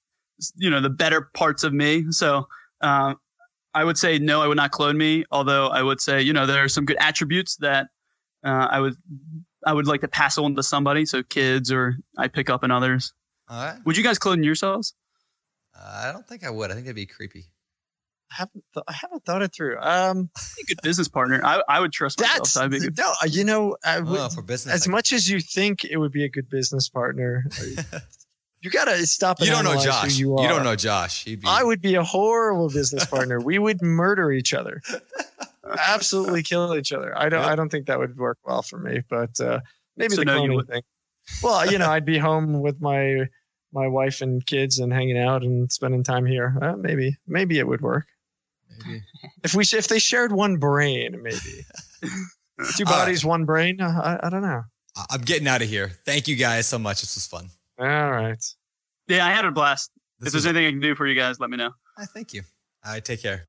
[SPEAKER 3] you know, the better parts of me. So, um, I would say no, I would not clone me. Although I would say, you know, there are some good attributes that uh, I would, I would like to pass on to somebody. So kids, or I pick up in others.
[SPEAKER 5] All right.
[SPEAKER 3] Would you guys clone yourselves?
[SPEAKER 5] Uh, I don't think I would. I think that'd be creepy.
[SPEAKER 2] I haven't. Th- I haven't thought it through. Um,
[SPEAKER 3] Be a good business partner. I, I would trust myself.
[SPEAKER 2] that's
[SPEAKER 3] So I'd be good
[SPEAKER 2] no. You know, I would,
[SPEAKER 5] Oh, for business.
[SPEAKER 2] as
[SPEAKER 5] I-
[SPEAKER 2] much as you think it would be a good business partner, you gotta stop. And
[SPEAKER 5] you don't know Josh.
[SPEAKER 2] You,
[SPEAKER 5] You, don't know Josh. He'd be.
[SPEAKER 2] I would be a horrible business partner. we would murder each other. Absolutely kill each other. I don't.
[SPEAKER 5] Yep.
[SPEAKER 2] I don't think that would work well for me. But uh, maybe
[SPEAKER 3] So
[SPEAKER 2] the
[SPEAKER 3] no,
[SPEAKER 2] cloning
[SPEAKER 3] would-
[SPEAKER 2] thing. Well, you know, I'd be home with my my wife and kids and hanging out and spending time here. Uh, maybe, maybe it would work
[SPEAKER 5] Maybe.
[SPEAKER 2] if we if they shared one brain. Maybe two
[SPEAKER 5] All
[SPEAKER 2] bodies, one brain. Uh, I, I don't know.
[SPEAKER 5] I- I'm getting out of here. Thank you guys so much. This was fun.
[SPEAKER 2] All right.
[SPEAKER 3] Yeah, I had a blast.
[SPEAKER 5] This
[SPEAKER 3] if there's anything I can do for you guys, let me know.
[SPEAKER 5] Ah, thank you. All right. Take care.